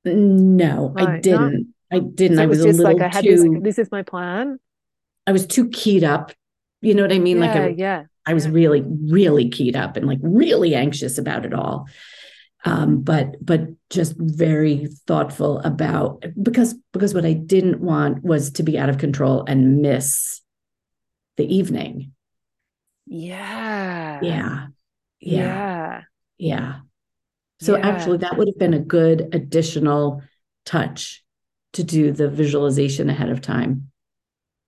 Speaker 2: No,
Speaker 1: Right,
Speaker 2: I didn't. I didn't.
Speaker 1: So
Speaker 2: I was,
Speaker 1: was
Speaker 2: a
Speaker 1: just
Speaker 2: little
Speaker 1: like I had
Speaker 2: too.
Speaker 1: this this is my plan.
Speaker 2: I was too keyed up. You know what I mean?
Speaker 1: yeah,
Speaker 2: like I,
Speaker 1: yeah.
Speaker 2: I was
Speaker 1: yeah.
Speaker 2: really, really keyed up and like really anxious about it all. Um, but but just very thoughtful about because because what I didn't want was to be out of control and miss the evening.
Speaker 1: Yeah.
Speaker 2: Yeah. Yeah.
Speaker 1: Yeah.
Speaker 2: Yeah. So
Speaker 1: Yeah.
Speaker 2: actually that would have been a good additional touch to do the visualization ahead of time.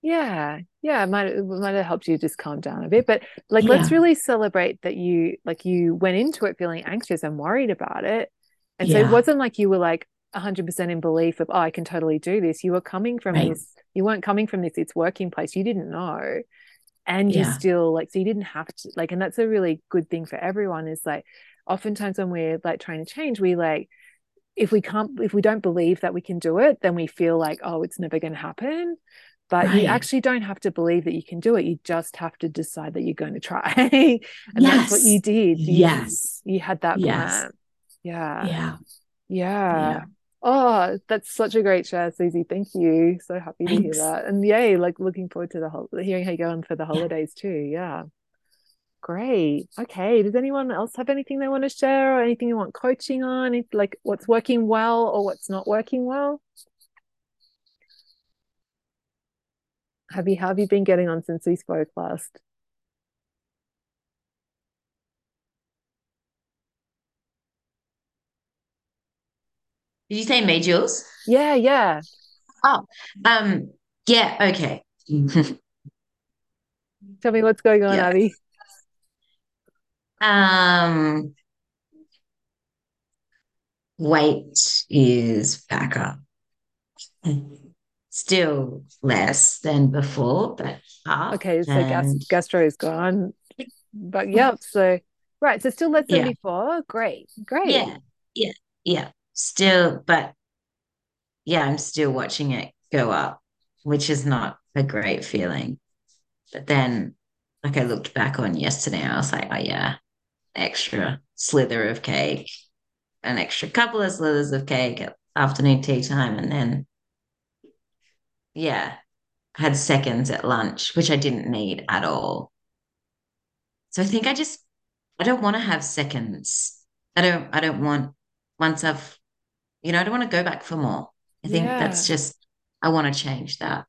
Speaker 1: Yeah, yeah, it might it might have helped you just calm down a bit. But like, let's really celebrate that you like you went into it feeling anxious and worried about it. And so it wasn't like you were like 100% in belief of, oh, I can totally do this. You were coming from
Speaker 2: Right.
Speaker 1: this, you weren't coming from this, it's working place. You didn't know. And you
Speaker 2: Yeah.
Speaker 1: still like, so you didn't have to like, and that's a really good thing for everyone is like, oftentimes when we're like trying to change, we like, if we can't, if we don't believe that we can do it, then we feel like, oh, it's never going to happen. But you actually don't have to believe that you can do it. You just have to decide that you're going to try. [laughs] and that's what you did. You,
Speaker 2: Yes.
Speaker 1: You had that
Speaker 2: Yes.
Speaker 1: plan. Yeah.
Speaker 2: Yeah.
Speaker 1: Yeah.
Speaker 2: Yeah.
Speaker 1: Oh, that's such a great share, Susie. Thank you. So happy to hear that. And yay, like looking forward to the whole hearing how you're going for the holidays too. Yeah. Great. Okay. Does anyone else have anything they want to share or anything you want coaching on? If, like what's working well or what's not working well? Have you how have you been getting on since we spoke last?
Speaker 3: Did you say me, Jules?
Speaker 1: Yeah, yeah.
Speaker 3: Oh, um, yeah, okay.
Speaker 1: Tell me what's going on,
Speaker 3: Yeah.
Speaker 1: Abby.
Speaker 3: Um, weight is back up. Still less than before, but up.
Speaker 1: Okay, so gas
Speaker 3: and
Speaker 1: gastro is gone. But yeah, so right, so still less than
Speaker 3: Yeah.
Speaker 1: before. Great, great.
Speaker 3: yeah, yeah, yeah. Still, but yeah, I'm still watching it go up, which is not a great feeling. But then, like I looked back on yesterday, I was like, oh yeah, extra slither of cake, an extra couple of slithers of cake at afternoon tea time, and then yeah, had seconds at lunch, which I didn't need at all. So I think I just I don't want to have seconds. I don't I don't want once I've you know, I don't want to go back for more. I think that's just I want to change that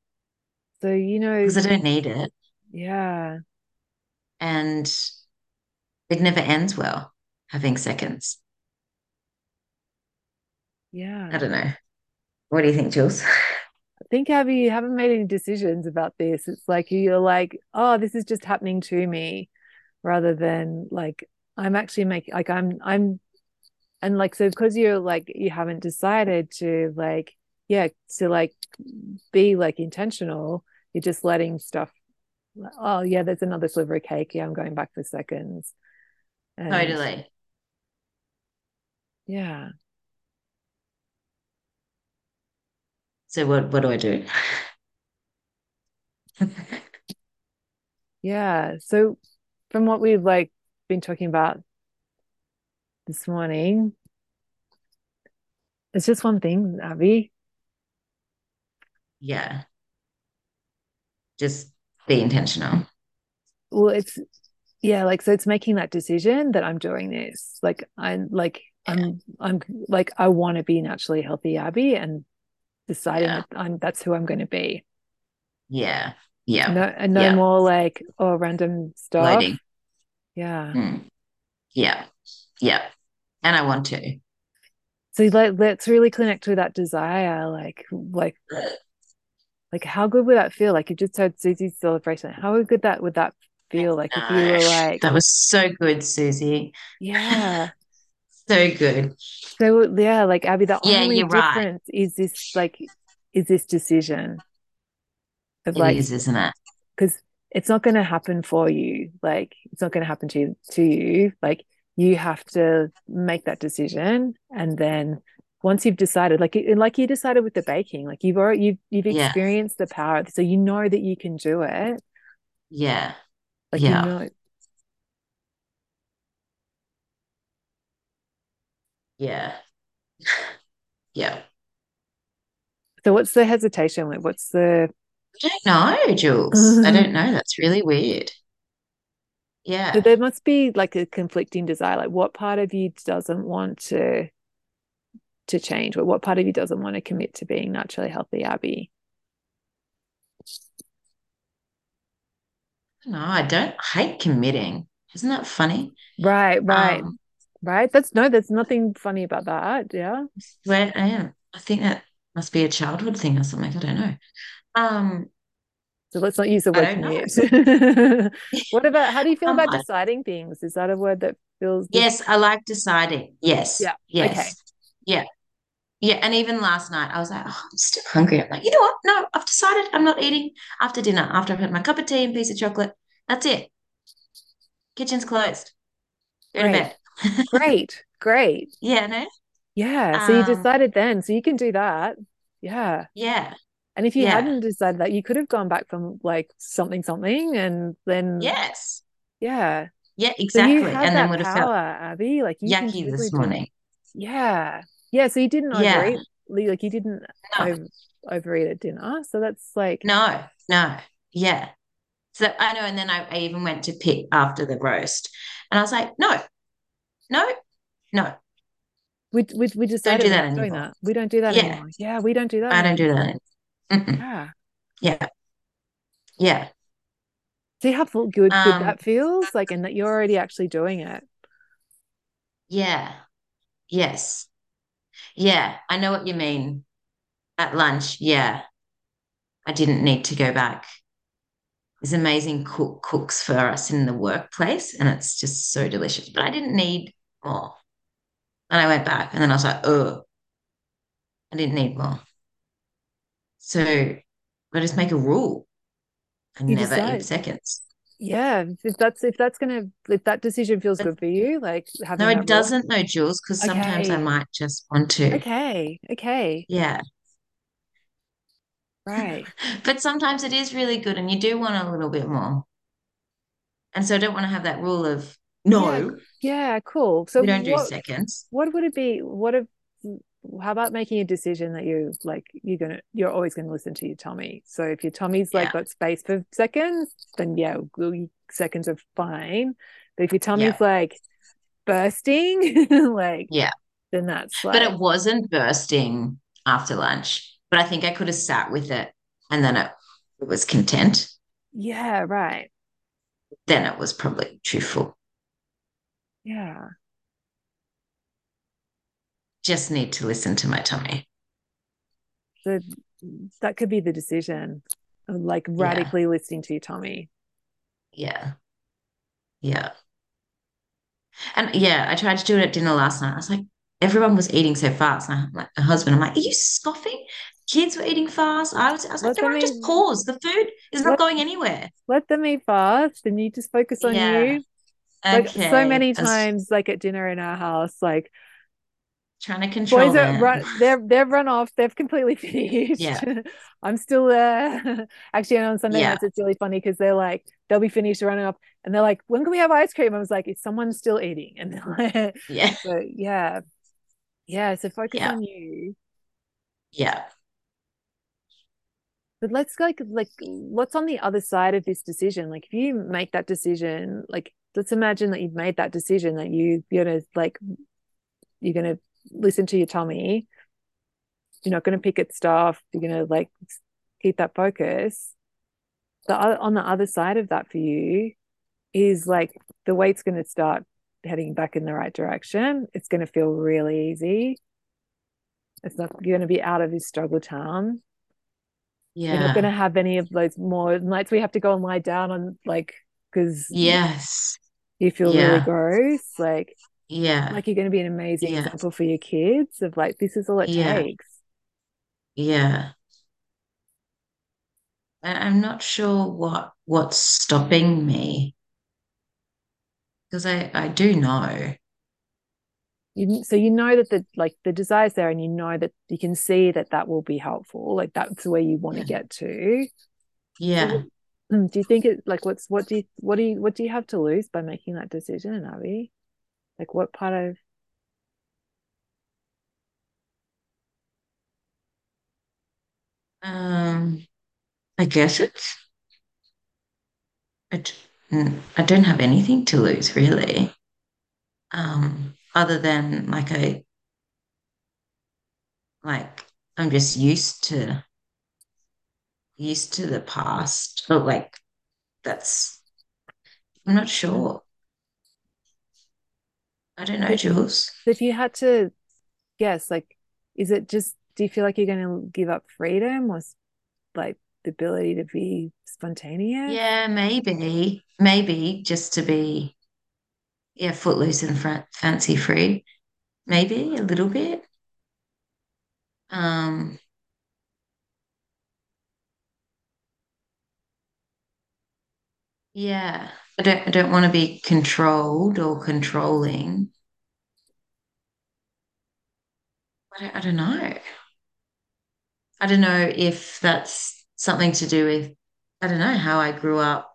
Speaker 1: So you know,
Speaker 3: because I don't need it
Speaker 1: yeah,
Speaker 3: and it never ends well having seconds.
Speaker 1: yeah.
Speaker 3: I don't know. What do you think, Jules? [laughs]
Speaker 1: I think Abby, you haven't made any decisions about this. It's like you're like, oh, this is just happening to me, rather than like I'm actually making like I'm I'm and like so because you're like you haven't decided to like yeah to like be like intentional, you're just letting stuff oh yeah, there's another sliver of cake. Yeah, I'm going back for seconds. And
Speaker 3: Totally.
Speaker 1: yeah.
Speaker 3: So what what do I do? [laughs]
Speaker 1: Yeah. So from what we've like been talking about this morning, it's just one thing, Abby.
Speaker 3: Yeah. Just be intentional.
Speaker 1: Well, it's yeah, like so it's making that decision that I'm doing this. Like I'm like I'm I'm like I want to be naturally healthy, Abby, and deciding
Speaker 3: Yeah.
Speaker 1: that I'm that's who I'm going to be.
Speaker 3: Yeah. Yeah.
Speaker 1: No, and no
Speaker 3: Yeah.
Speaker 1: more like oh random stuff.
Speaker 3: Loading.
Speaker 1: Yeah.
Speaker 3: Mm. Yeah. Yeah. And I want to.
Speaker 1: So like let's really connect with that desire, like like Like, how good would that feel? Like, you just heard Susie's celebration. How good that would that feel? Like, if you were like,
Speaker 3: that was so good, Susie.
Speaker 1: yeah, [laughs]
Speaker 3: So good.
Speaker 1: so yeah, like Abby, the
Speaker 3: Yeah,
Speaker 1: only
Speaker 3: you're right.
Speaker 1: difference is this, like, is this decision of
Speaker 3: It
Speaker 1: like,
Speaker 3: is, isn't it?
Speaker 1: because it's not going to happen for you. Like, it's not going to happen to you. To you, like, you have to make that decision, and then once you've decided, like, like you decided with the baking, like you've already you've you've
Speaker 3: Yeah.
Speaker 1: experienced the power, so you know that you can do it.
Speaker 3: Yeah.
Speaker 1: Like,
Speaker 3: Yeah.
Speaker 1: you know,
Speaker 3: Yeah. [laughs] Yeah.
Speaker 1: so what's the hesitation? Like, what's the
Speaker 3: I don't know, Jules. I [laughs] don't know. That's really weird. Yeah.
Speaker 1: So there must be like a conflicting desire. Like what part of you doesn't want to to change, or what part of you doesn't want to commit to being naturally healthy, Abby?
Speaker 3: No, I don't hate committing. Isn't that funny?
Speaker 1: Right, right,
Speaker 3: Um,
Speaker 1: right. That's no, there's nothing funny about that. Yeah.
Speaker 3: where I am. I think that must be a childhood thing or something. I don't know. Um,
Speaker 1: So let's not use the word [laughs] what about how do you feel
Speaker 3: Um,
Speaker 1: about
Speaker 3: I-
Speaker 1: deciding things? Is that a word that feels
Speaker 3: yes, I like deciding. Yes.
Speaker 1: Yeah,
Speaker 3: Yes.
Speaker 1: okay.
Speaker 3: Yeah. Yeah. And even last night, I was like, oh, I'm still hungry. I'm like, you know what? No, I've decided I'm not eating after dinner, after I've had my cup of tea and piece of chocolate. That's it. Kitchen's closed. Go to
Speaker 1: Great.
Speaker 3: bed. [laughs]
Speaker 1: great, great.
Speaker 3: Yeah, no?
Speaker 1: Yeah. So you
Speaker 3: Um,
Speaker 1: decided then, so you can do that. Yeah.
Speaker 3: Yeah.
Speaker 1: And if you
Speaker 3: Yeah.
Speaker 1: hadn't decided that, you could have gone back from like something, something, and then
Speaker 3: Yes.
Speaker 1: yeah.
Speaker 3: Yeah,
Speaker 1: So
Speaker 3: exactly.
Speaker 1: you have
Speaker 3: And then would have felt
Speaker 1: Abby. Like you
Speaker 3: yucky this morning.
Speaker 1: Yeah, yeah. So you didn't
Speaker 3: Yeah.
Speaker 1: overeat, like you didn't
Speaker 3: No.
Speaker 1: over, overeat at dinner. So that's like
Speaker 3: No, no, yeah. So I know, and then I, I even went to pick after the roast, and I was like, no, no, no,
Speaker 1: we we we decided
Speaker 3: do
Speaker 1: we're
Speaker 3: that anymore.
Speaker 1: that. We don't do that
Speaker 3: Yeah.
Speaker 1: anymore. Yeah, we don't do that.
Speaker 3: I don't do that. Mm-mm.
Speaker 1: Yeah.
Speaker 3: Yeah, yeah,
Speaker 1: See how good good
Speaker 3: Um,
Speaker 1: that feels like, and that you're already actually doing it.
Speaker 3: yeah, yes, yeah. I know what you mean. At lunch, yeah, I didn't need to go back. There's amazing cook cooks for us in the workplace, and it's just so delicious. But I didn't need more, and I went back, and then I was like, oh, I didn't need more. So I just make a rule. I
Speaker 1: You
Speaker 3: never
Speaker 1: decide.
Speaker 3: eat seconds.
Speaker 1: Yeah, if that's if that's gonna if that decision feels good for you, like having
Speaker 3: No, it doesn't, though, Jules, because sometimes I might just want to.
Speaker 1: Okay, okay,
Speaker 3: Yeah.
Speaker 1: right. [laughs]
Speaker 3: But sometimes it is really good and you do want a little bit more. And so I don't want to have that rule of no,
Speaker 1: Yeah, cool. So
Speaker 3: we don't do seconds.
Speaker 1: what would it be? What if how about making a decision that you like you're gonna you're always gonna listen to your tummy. So if your tummy's like
Speaker 3: Yeah.
Speaker 1: got space for seconds, then yeah, seconds are fine. But if your tummy's like bursting, [laughs] like
Speaker 3: Yeah.
Speaker 1: then that's
Speaker 3: But it wasn't bursting after lunch. But I think I could have sat with it and then it, it was content.
Speaker 1: yeah, right.
Speaker 3: Then it was probably too full.
Speaker 1: Yeah.
Speaker 3: Just need to listen to my tummy.
Speaker 1: The that could be the decision. of, Like radically listening to your tummy.
Speaker 3: Yeah. Yeah. And yeah, I tried to do it at dinner last night. I was like, everyone was eating so fast. And I'm like, my husband, I'm like, are you scoffing? Kids were eating fast. I was, I was like, no, just pause. The food is not
Speaker 1: Let-
Speaker 3: going anywhere.
Speaker 1: Let them eat fast and you just focus on
Speaker 3: Yeah.
Speaker 1: you. Like
Speaker 3: Okay.
Speaker 1: so many
Speaker 3: I was
Speaker 1: times, like at dinner in our house, like
Speaker 3: trying to control
Speaker 1: boys are
Speaker 3: them.
Speaker 1: run [laughs] they're they've run off they've completely [laughs] finished
Speaker 3: Yeah. [laughs]
Speaker 1: i'm still there actually on sunday
Speaker 3: Yeah.
Speaker 1: nights it's really funny because they're like they'll be finished running off and they're like when can we have ice cream i was like is someone still eating and they're like
Speaker 3: Yeah.
Speaker 1: so yeah yeah so focus
Speaker 3: Yeah.
Speaker 1: on you
Speaker 3: Yeah.
Speaker 1: but let's like like what's on the other side of this decision like if you make that decision like let's imagine that you've made that decision that you you're gonna like you're gonna listen to your tummy. You're not gonna pick at stuff. You're gonna like keep that focus. The on the other side of that for you is like the weight's gonna start heading back in the right direction. It's gonna feel really easy. It's not you're gonna be out of this struggle town Yeah. You're not going to have any of those more nights we have to go and lie down on like because
Speaker 3: Yes.
Speaker 1: you feel really gross. Like
Speaker 3: Yeah.
Speaker 1: like you're going to be an amazing
Speaker 3: Yeah.
Speaker 1: example for your kids of like this is all it
Speaker 3: Yeah.
Speaker 1: takes.
Speaker 3: Yeah. I'm not sure what what's stopping me because I I do know.
Speaker 1: You, so you know that the like the desire's there, and you know that you can see that that will be helpful. Like that's where you want to
Speaker 3: Yeah.
Speaker 1: get to.
Speaker 3: Yeah. [clears throat]
Speaker 1: Do you think it like what's what do you what do you what do you have to lose by making that decision, Abby? Like what part of
Speaker 3: Um, I guess it's I, mm, I don't have anything to lose really. Um, other than like I like I'm just used to used to the past. But like that's I'm not sure. I don't know, Jules.
Speaker 1: if you had to guess, like is it just do you feel like you're going to give up freedom or like the ability to be spontaneous?
Speaker 3: Yeah, maybe, maybe just to be, yeah, footloose and fancy free, maybe a little bit. Um, yeah, I don't, I don't want to be controlled or controlling. I don't, I don't know. I don't know if that's something to do with, I don't know how I grew up.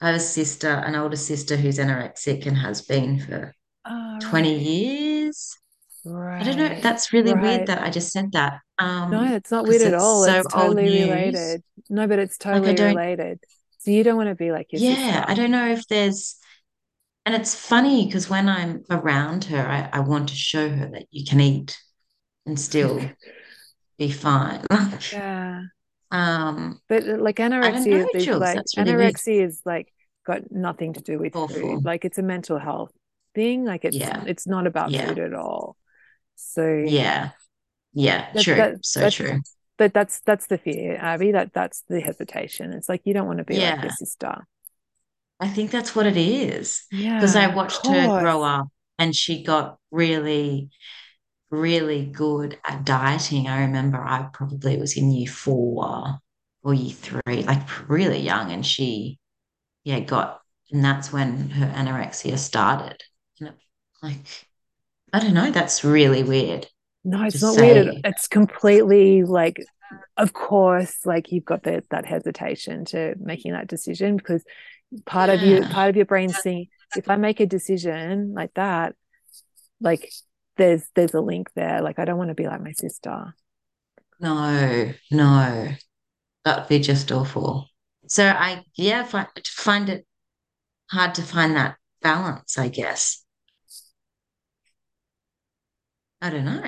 Speaker 3: I have a sister, an older sister who's anorexic and has been for
Speaker 1: Oh,
Speaker 3: 20 years.
Speaker 1: right.
Speaker 3: I don't know. That's really
Speaker 1: right.
Speaker 3: weird that I just said that. Um,
Speaker 1: No, it's not weird at all.
Speaker 3: so
Speaker 1: It's totally related. No, but it's totally
Speaker 3: don't-
Speaker 1: related. So you don't want to be like your
Speaker 3: yeah,
Speaker 1: sister.
Speaker 3: I don't know if there's, and it's funny because when I'm around her, I, I want to show her that you can eat and still [laughs] be fine. [laughs]
Speaker 1: Yeah.
Speaker 3: Um,
Speaker 1: But uh, like anorexia
Speaker 3: know,
Speaker 1: is
Speaker 3: Jules,
Speaker 1: like
Speaker 3: that's really weird.
Speaker 1: anorexia is like got nothing to do with
Speaker 3: Awful.
Speaker 1: food. Like it's a mental health thing. Like it's
Speaker 3: Yeah.
Speaker 1: it's not about
Speaker 3: Yeah.
Speaker 1: food at all. So
Speaker 3: yeah, yeah,
Speaker 1: That-
Speaker 3: true,
Speaker 1: that-
Speaker 3: so true.
Speaker 1: But that's that's the fear, Abby. That that's the hesitation. It's like you don't want to be like your sister.
Speaker 3: I think that's what it is.
Speaker 1: Yeah.
Speaker 3: because I watched her grow up and she got really, really good at dieting. I remember I probably was in year four or year three, like really young, and she, yeah, got, and that's when her anorexia started. And it, like, I don't know, that's really weird.
Speaker 1: No, it's not weird.
Speaker 3: say.
Speaker 1: It- It's completely like, of course, like you've got that that hesitation to making that decision because part of you, part of your brain's saying, if I make a decision like that, like there's there's a link there. Like I don't want to be like my sister.
Speaker 3: No, no, that'd be just awful. So I, yeah, fi find it hard to find that balance, I guess. I don't know.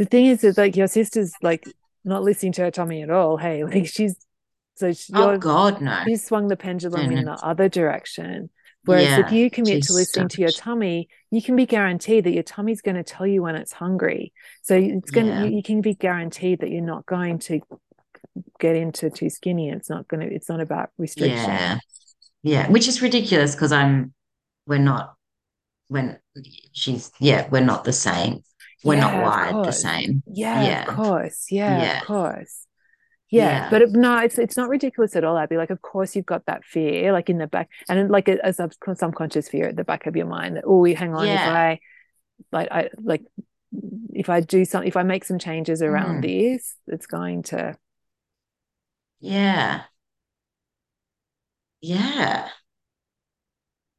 Speaker 1: The thing is, is like your sister's like not listening to her tummy at all. Hey, [laughs] like she's so she,
Speaker 3: Oh God, no.
Speaker 1: she's swung the pendulum
Speaker 3: No,
Speaker 1: in the other direction. Whereas if you commit to listening to your tummy, you can be guaranteed that your tummy's going to tell you when it's hungry. So it's going
Speaker 3: Yeah.
Speaker 1: to you, you can be guaranteed that you're not going to get into too skinny. It's not going to. It's not about restriction.
Speaker 3: Yeah, yeah, which is ridiculous because I'm, we're not, when she's, yeah, we're not the same. We're not
Speaker 1: Yeah, of
Speaker 3: wired the same.
Speaker 1: Yeah,
Speaker 3: Yeah.
Speaker 1: of course. Yeah,
Speaker 3: Yeah.
Speaker 1: of course. Yeah,
Speaker 3: Yeah.
Speaker 1: but it, no, it's it's not ridiculous at all, Abby. Like, of course, you've got that fear, like in the back, and like a, a sub- subconscious fear at the back of your mind that, oh, hang on, if I, like, I like, if I do something, if I make some changes around
Speaker 3: Mm.
Speaker 1: this, it's going to.
Speaker 3: Yeah, yeah.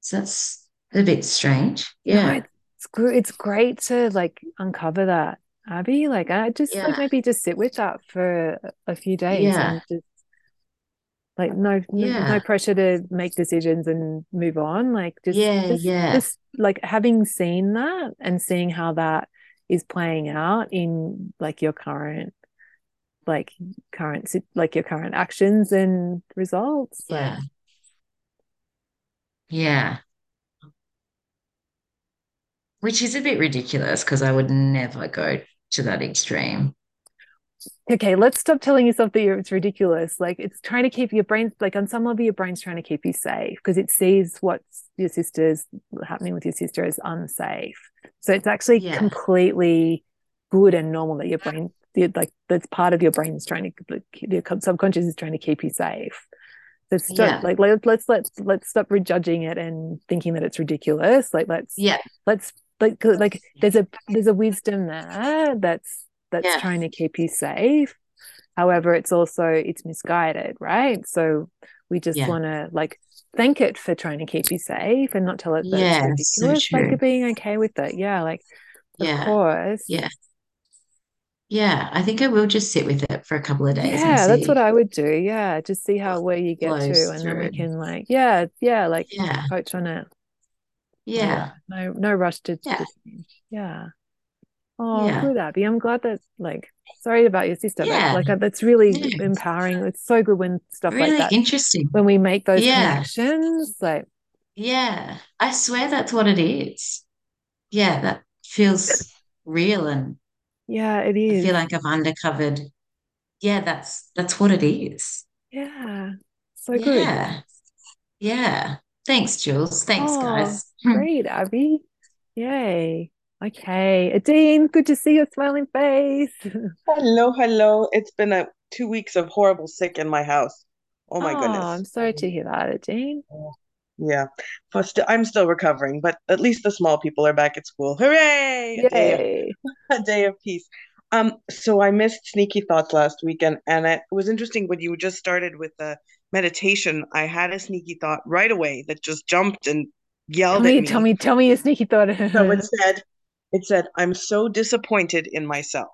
Speaker 3: So that's a bit strange.
Speaker 1: No,
Speaker 3: Yeah,
Speaker 1: it's gr- it's great to like uncover that, Abby. Like, I just like maybe just sit with that for a- few days
Speaker 3: Yeah.
Speaker 1: and just like no
Speaker 3: Yeah.
Speaker 1: no pressure to make decisions and move on. Like just
Speaker 3: Yeah,
Speaker 1: just,
Speaker 3: yeah.
Speaker 1: just like having seen that and seeing how that is playing out in like your current like current like your current actions and results. Like,
Speaker 3: yeah, yeah. Which is a bit ridiculous because I would never go to that extreme.
Speaker 1: okay, let's stop telling yourself that it's ridiculous. Like it's trying to keep your brain, like on some level, your brain's trying to keep you safe because it sees what's your sister's happening with your sister is unsafe. So it's actually yeah. completely good and normal that your brain, like that's part of your brain is trying to, your subconscious is trying to keep you safe. So stop, yeah. like let, let's let's let's stop rejudging it and thinking that it's ridiculous. Like let's
Speaker 3: yeah
Speaker 1: let's like like there's a there's a wisdom there that's that's yeah. trying to keep you safe. However it's also it's misguided right? So we just yeah. want to like thank it for trying to keep you safe and not tell it that yeah, it's ridiculous so like being okay with it. Yeah like of yeah. course.
Speaker 3: Yeah. Yeah i think i will just sit with it for a couple of days
Speaker 1: yeah that's what i would do. Yeah just see how where you get to and through. then we can like yeah yeah like
Speaker 3: yeah.
Speaker 1: coach on it
Speaker 3: yeah,
Speaker 1: no no rush to yeah, yeah. Oh, yeah. good, Abby. I'm glad that, like, sorry about your sister. Yeah. But, like, uh, that's really yeah. empowering. It's so good when stuff really like that.
Speaker 3: interesting.
Speaker 1: When we make those connections, like.
Speaker 3: Yeah, I swear that's what it is. Yeah, that feels real and.
Speaker 1: Yeah, it is.
Speaker 3: I feel like I've undercovered. Yeah, that's that's what it is.
Speaker 1: Yeah, so good.
Speaker 3: Yeah, yeah. Thanks, Jules. Thanks, oh, guys. Hmm.
Speaker 1: great, Abby. Yay. Okay, Adine, good to see your smiling face. [laughs]
Speaker 4: hello, hello. It's been a two weeks of horrible sick in my house. Oh my oh, goodness.
Speaker 1: I'm sorry to hear that, Adine.
Speaker 4: Yeah, I'm still recovering, but at least the small people are back at school. Hooray!
Speaker 1: Yay! A day
Speaker 4: of, [laughs] a day of peace. Um, so I missed Sneaky Thoughts last weekend, and it was interesting when you just started with the meditation. I had a sneaky thought right away that just jumped and yelled
Speaker 1: tell me,
Speaker 4: at me.
Speaker 1: Tell me, tell me a sneaky thought.
Speaker 4: so it said, it said, I'm so disappointed in myself.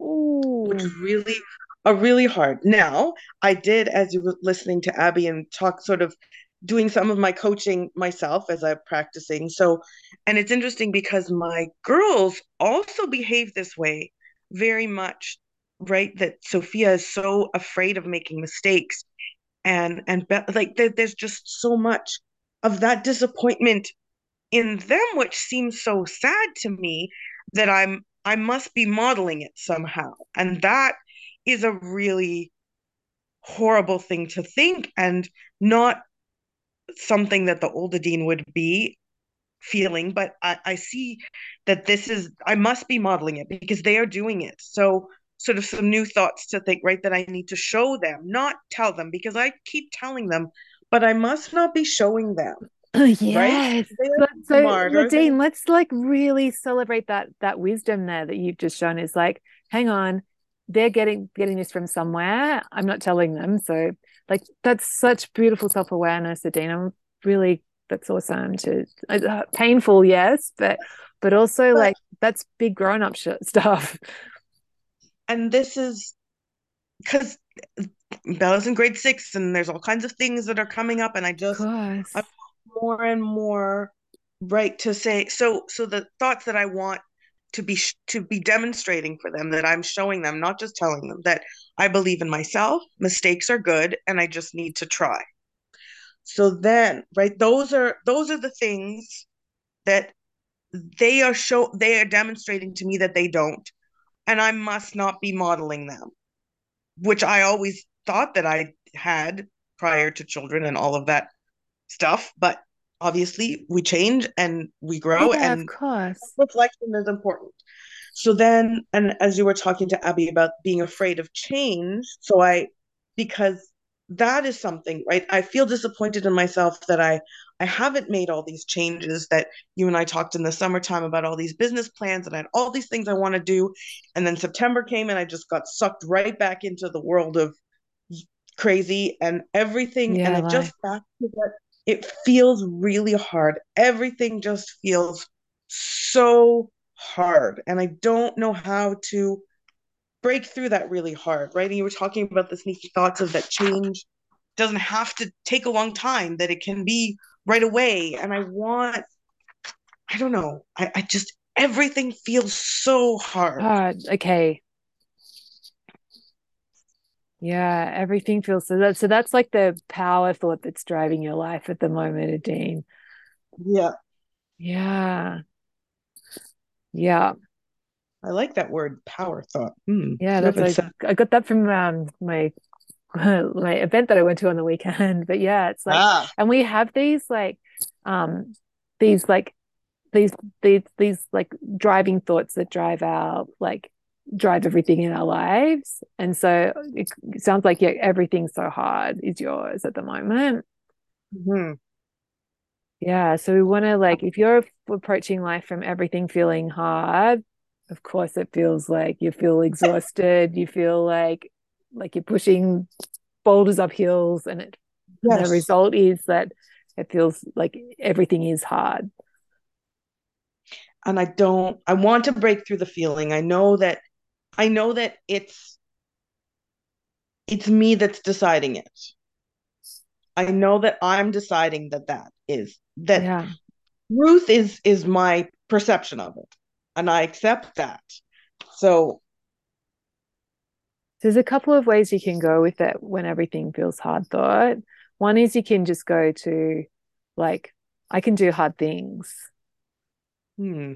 Speaker 1: Ooh.
Speaker 4: Which is really a really hard. Now, I did, as you were listening to Abby and talk, sort of doing some of my coaching myself as I'm practicing. So, and it's interesting because my girls also behave this way very much, right? That Sophia is so afraid of making mistakes. And, and be- like, there, there's just so much of that disappointment in them which seems so sad to me that i'm i must be modeling it somehow and that is a really horrible thing to think and not something that the older dean would be feeling but I, I see that this is i must be modeling it because they are doing it so sort of some new thoughts to think right that i need to show them not tell them because i keep telling them but i must not be showing them [clears throat]
Speaker 1: yes. Right? So, Nadine, let's like really celebrate that that wisdom there that you've just shown. Is like, hang on, they're getting getting this from somewhere. I'm not telling them. So, like, that's such beautiful self awareness, Nadine. I'm really that's awesome. To uh, painful, yes, but but also but, like that's big grown up sh- [laughs] stuff.
Speaker 4: And this is because Bella's in grade six, and there's all kinds of things that are coming up, and I just I more and more right to say so so the thoughts that i want to be to be demonstrating for them that i'm showing them not just telling them that i believe in myself mistakes are good and i just need to try so then right those are those are the things that they are show they are demonstrating to me that they don't and i must not be modeling them which i always thought that i had prior to children and all of that stuff, but obviously we change and we grow
Speaker 1: yeah,
Speaker 4: and
Speaker 1: of course.
Speaker 4: reflection is important. So then and as you were talking to abby about being afraid of change so i because that is something right i feel disappointed in myself that i i haven't made all these changes that you and i talked in the summertime about all these business plans and i had all these things i want to do and then september came and i just got sucked right back into the world of crazy and everything yeah, and it just back to that it feels really hard. Everything just feels so hard. And I don't know how to break through that really hard, right? And you were talking about the sneaky thoughts of that change doesn't have to take a long time, that it can be right away. And I want, I don't know, I, I just, everything feels so hard.
Speaker 1: Hard. Okay. Yeah, everything feels so that so that's like the power thought that's driving your life at the moment, Adine.
Speaker 4: Yeah.
Speaker 1: Yeah. Yeah.
Speaker 4: I like that word, power thought. Hmm.
Speaker 1: Yeah, that's like, I got that from um, my [laughs] my event that I went to on the weekend. But yeah, it's like, ah. and we have these like, um, these like, these these these like driving thoughts that drive our like drive everything in our lives. And so it, it sounds like yeah, everything's so hard is yours at the moment.
Speaker 4: Mm-hmm.
Speaker 1: Yeah. So we want to like, if you're approaching life from everything feeling hard, of course it feels like you feel exhausted. You feel like like you're pushing boulders up hills, and it yes. the result is that it feels like everything is hard.
Speaker 4: And I don't. I want to break through the feeling. I know that. I know that it's. It's me that's deciding it. I know that I'm deciding that that is that yeah. Ruth is is my perception of it, and I accept that. So
Speaker 1: there's a couple of ways you can go with it when everything feels hard. Thought one is you can just go to like I can do hard things.
Speaker 4: Hmm.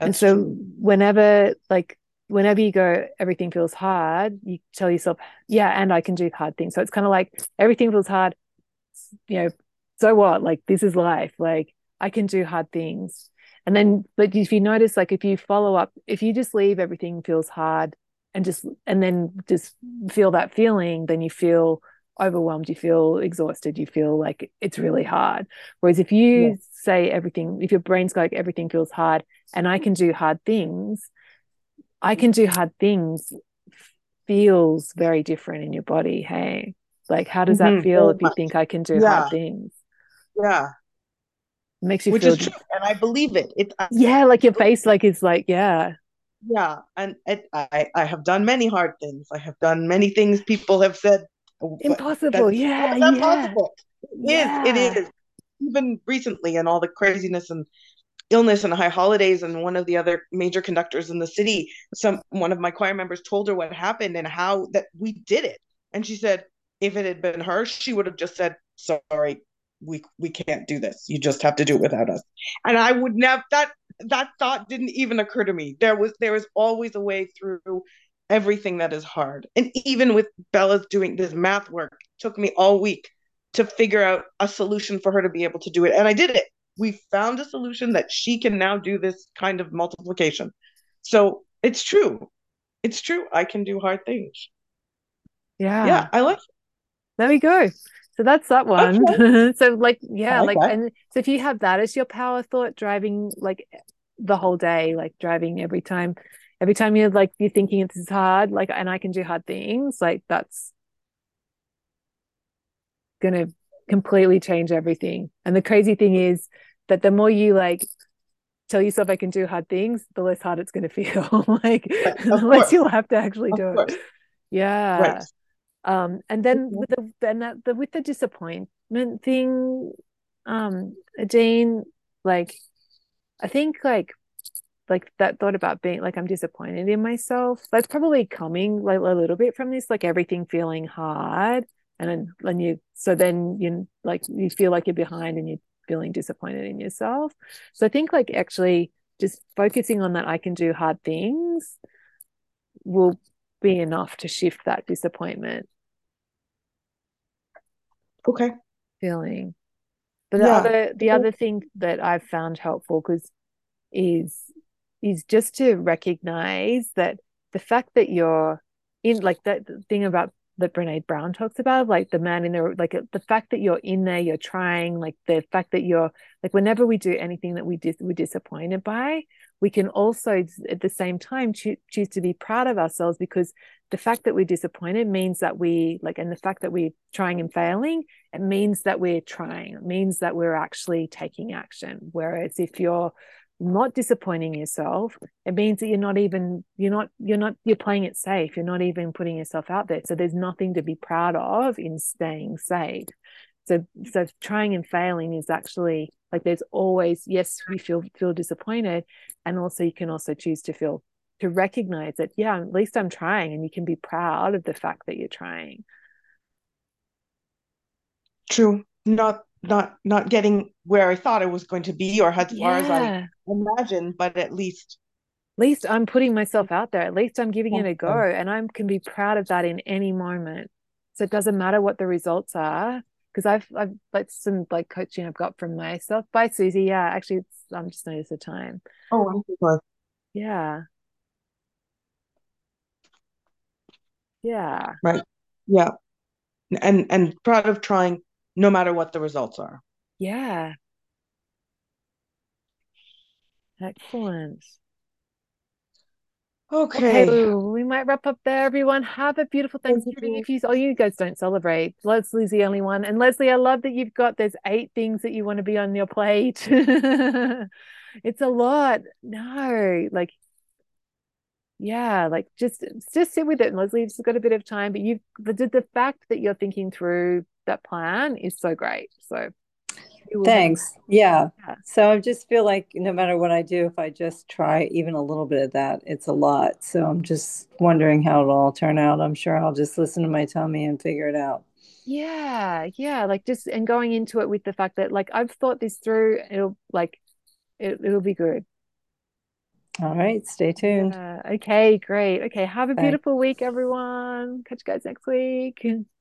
Speaker 1: and so true. whenever like whenever you go everything feels hard you tell yourself yeah and i can do hard things so it's kind of like everything feels hard you know so what like this is life like i can do hard things and then but if you notice like if you follow up if you just leave everything feels hard and just and then just feel that feeling then you feel overwhelmed you feel exhausted you feel like it's really hard whereas if you say everything if your brain's like everything feels hard and i can do hard things I can do hard things feels very different in your body. Hey, like how does that mm-hmm. feel if you think I can do yeah. hard things?
Speaker 4: Yeah.
Speaker 1: It makes you
Speaker 4: Which
Speaker 1: feel
Speaker 4: is true. And I believe it. It
Speaker 1: Yeah, like your face like it's like, yeah.
Speaker 4: Yeah. And it, I I have done many hard things. I have done many things people have said
Speaker 1: oh, impossible. yeah. That's yeah. possible.
Speaker 4: It yeah. It is. Even recently and all the craziness and illness and high holidays and one of the other major conductors in the city some one of my choir members told her what happened and how that we did it and she said if it had been her she would have just said sorry we we can't do this you just have to do it without us and i would never that that thought didn't even occur to me there was there is always a way through everything that is hard and even with bella's doing this math work took me all week to figure out a solution for her to be able to do it and i did it we found a solution that she can now do this kind of multiplication. So it's true. It's true. I can do hard things.
Speaker 1: Yeah.
Speaker 4: Yeah. I like it.
Speaker 1: There we go. So that's that one. Okay. [laughs] so like, yeah, like, like and so if you have that as your power thought driving like the whole day, like driving every time, every time you're like you're thinking it's hard, like and I can do hard things, like that's gonna completely change everything. And the crazy thing is that the more you like tell yourself I can do hard things, the less hard it's to [laughs] feel. [laughs] like the less you'll have to actually do it. Yeah. Right. Um, and then with the then that the with the disappointment thing, um, Dean, like I think like like that thought about being like I'm disappointed in myself. That's probably coming like a little bit from this, like everything feeling hard. And then and you so then you like you feel like you're behind and you're feeling disappointed in yourself. So I think like actually just focusing on that I can do hard things will be enough to shift that disappointment.
Speaker 4: Okay.
Speaker 1: Feeling. But the yeah. other the other thing that I've found helpful because is is just to recognize that the fact that you're in like that thing about that Brene Brown talks about, like the man in there, like the fact that you're in there, you're trying, like the fact that you're like whenever we do anything that we dis- we're disappointed by, we can also at the same time cho- choose to be proud of ourselves because the fact that we're disappointed means that we like, and the fact that we're trying and failing, it means that we're trying. It means that we're actually taking action. Whereas if you're not disappointing yourself it means that you're not even you're not you're not you're playing it safe you're not even putting yourself out there so there's nothing to be proud of in staying safe so so trying and failing is actually like there's always yes we feel feel disappointed and also you can also choose to feel to recognize that yeah at least i'm trying and you can be proud of the fact that you're trying
Speaker 4: true not not not getting where I thought I was going to be or as far as I imagined, but at least
Speaker 1: least I'm putting myself out there. At least I'm giving it a go. And I can be proud of that in any moment. So it doesn't matter what the results are. Because I've I've like some like coaching I've got from myself. Bye, Susie. Yeah, actually it's I'm just noticed the time.
Speaker 4: Oh, sorry.
Speaker 1: Yeah. Yeah.
Speaker 4: Right. Yeah. And and proud of trying no matter what the results are.
Speaker 1: Yeah. Excellent.
Speaker 4: Okay.
Speaker 1: Okay, we might wrap up there, everyone. Have a beautiful Thanksgiving.
Speaker 4: you.
Speaker 1: If you, oh, you guys don't celebrate. Leslie's the only one. And Leslie, I love that you've got there's eight things that you want to be on your plate. [laughs] It's a lot. No, like, yeah, like just just sit with it. And Leslie, you've just got a bit of time, but you've the the fact that you're thinking through that plan is so great. So
Speaker 5: Thanks. Yeah.
Speaker 1: Yeah.
Speaker 5: So I just feel like no matter what I do, if I just try even a little bit of that, it's a lot. So I'm just wondering how it'll all turn out. I'm sure I'll just listen to my tummy and figure it out.
Speaker 1: Yeah, yeah, like just and going into it with the fact that like I've thought this through, it'll like it, it'll be good.
Speaker 5: All right. Stay tuned.
Speaker 1: Yeah. Okay, great. Okay, have a
Speaker 5: Thanks.
Speaker 1: beautiful week, everyone. Catch you guys next week. [laughs]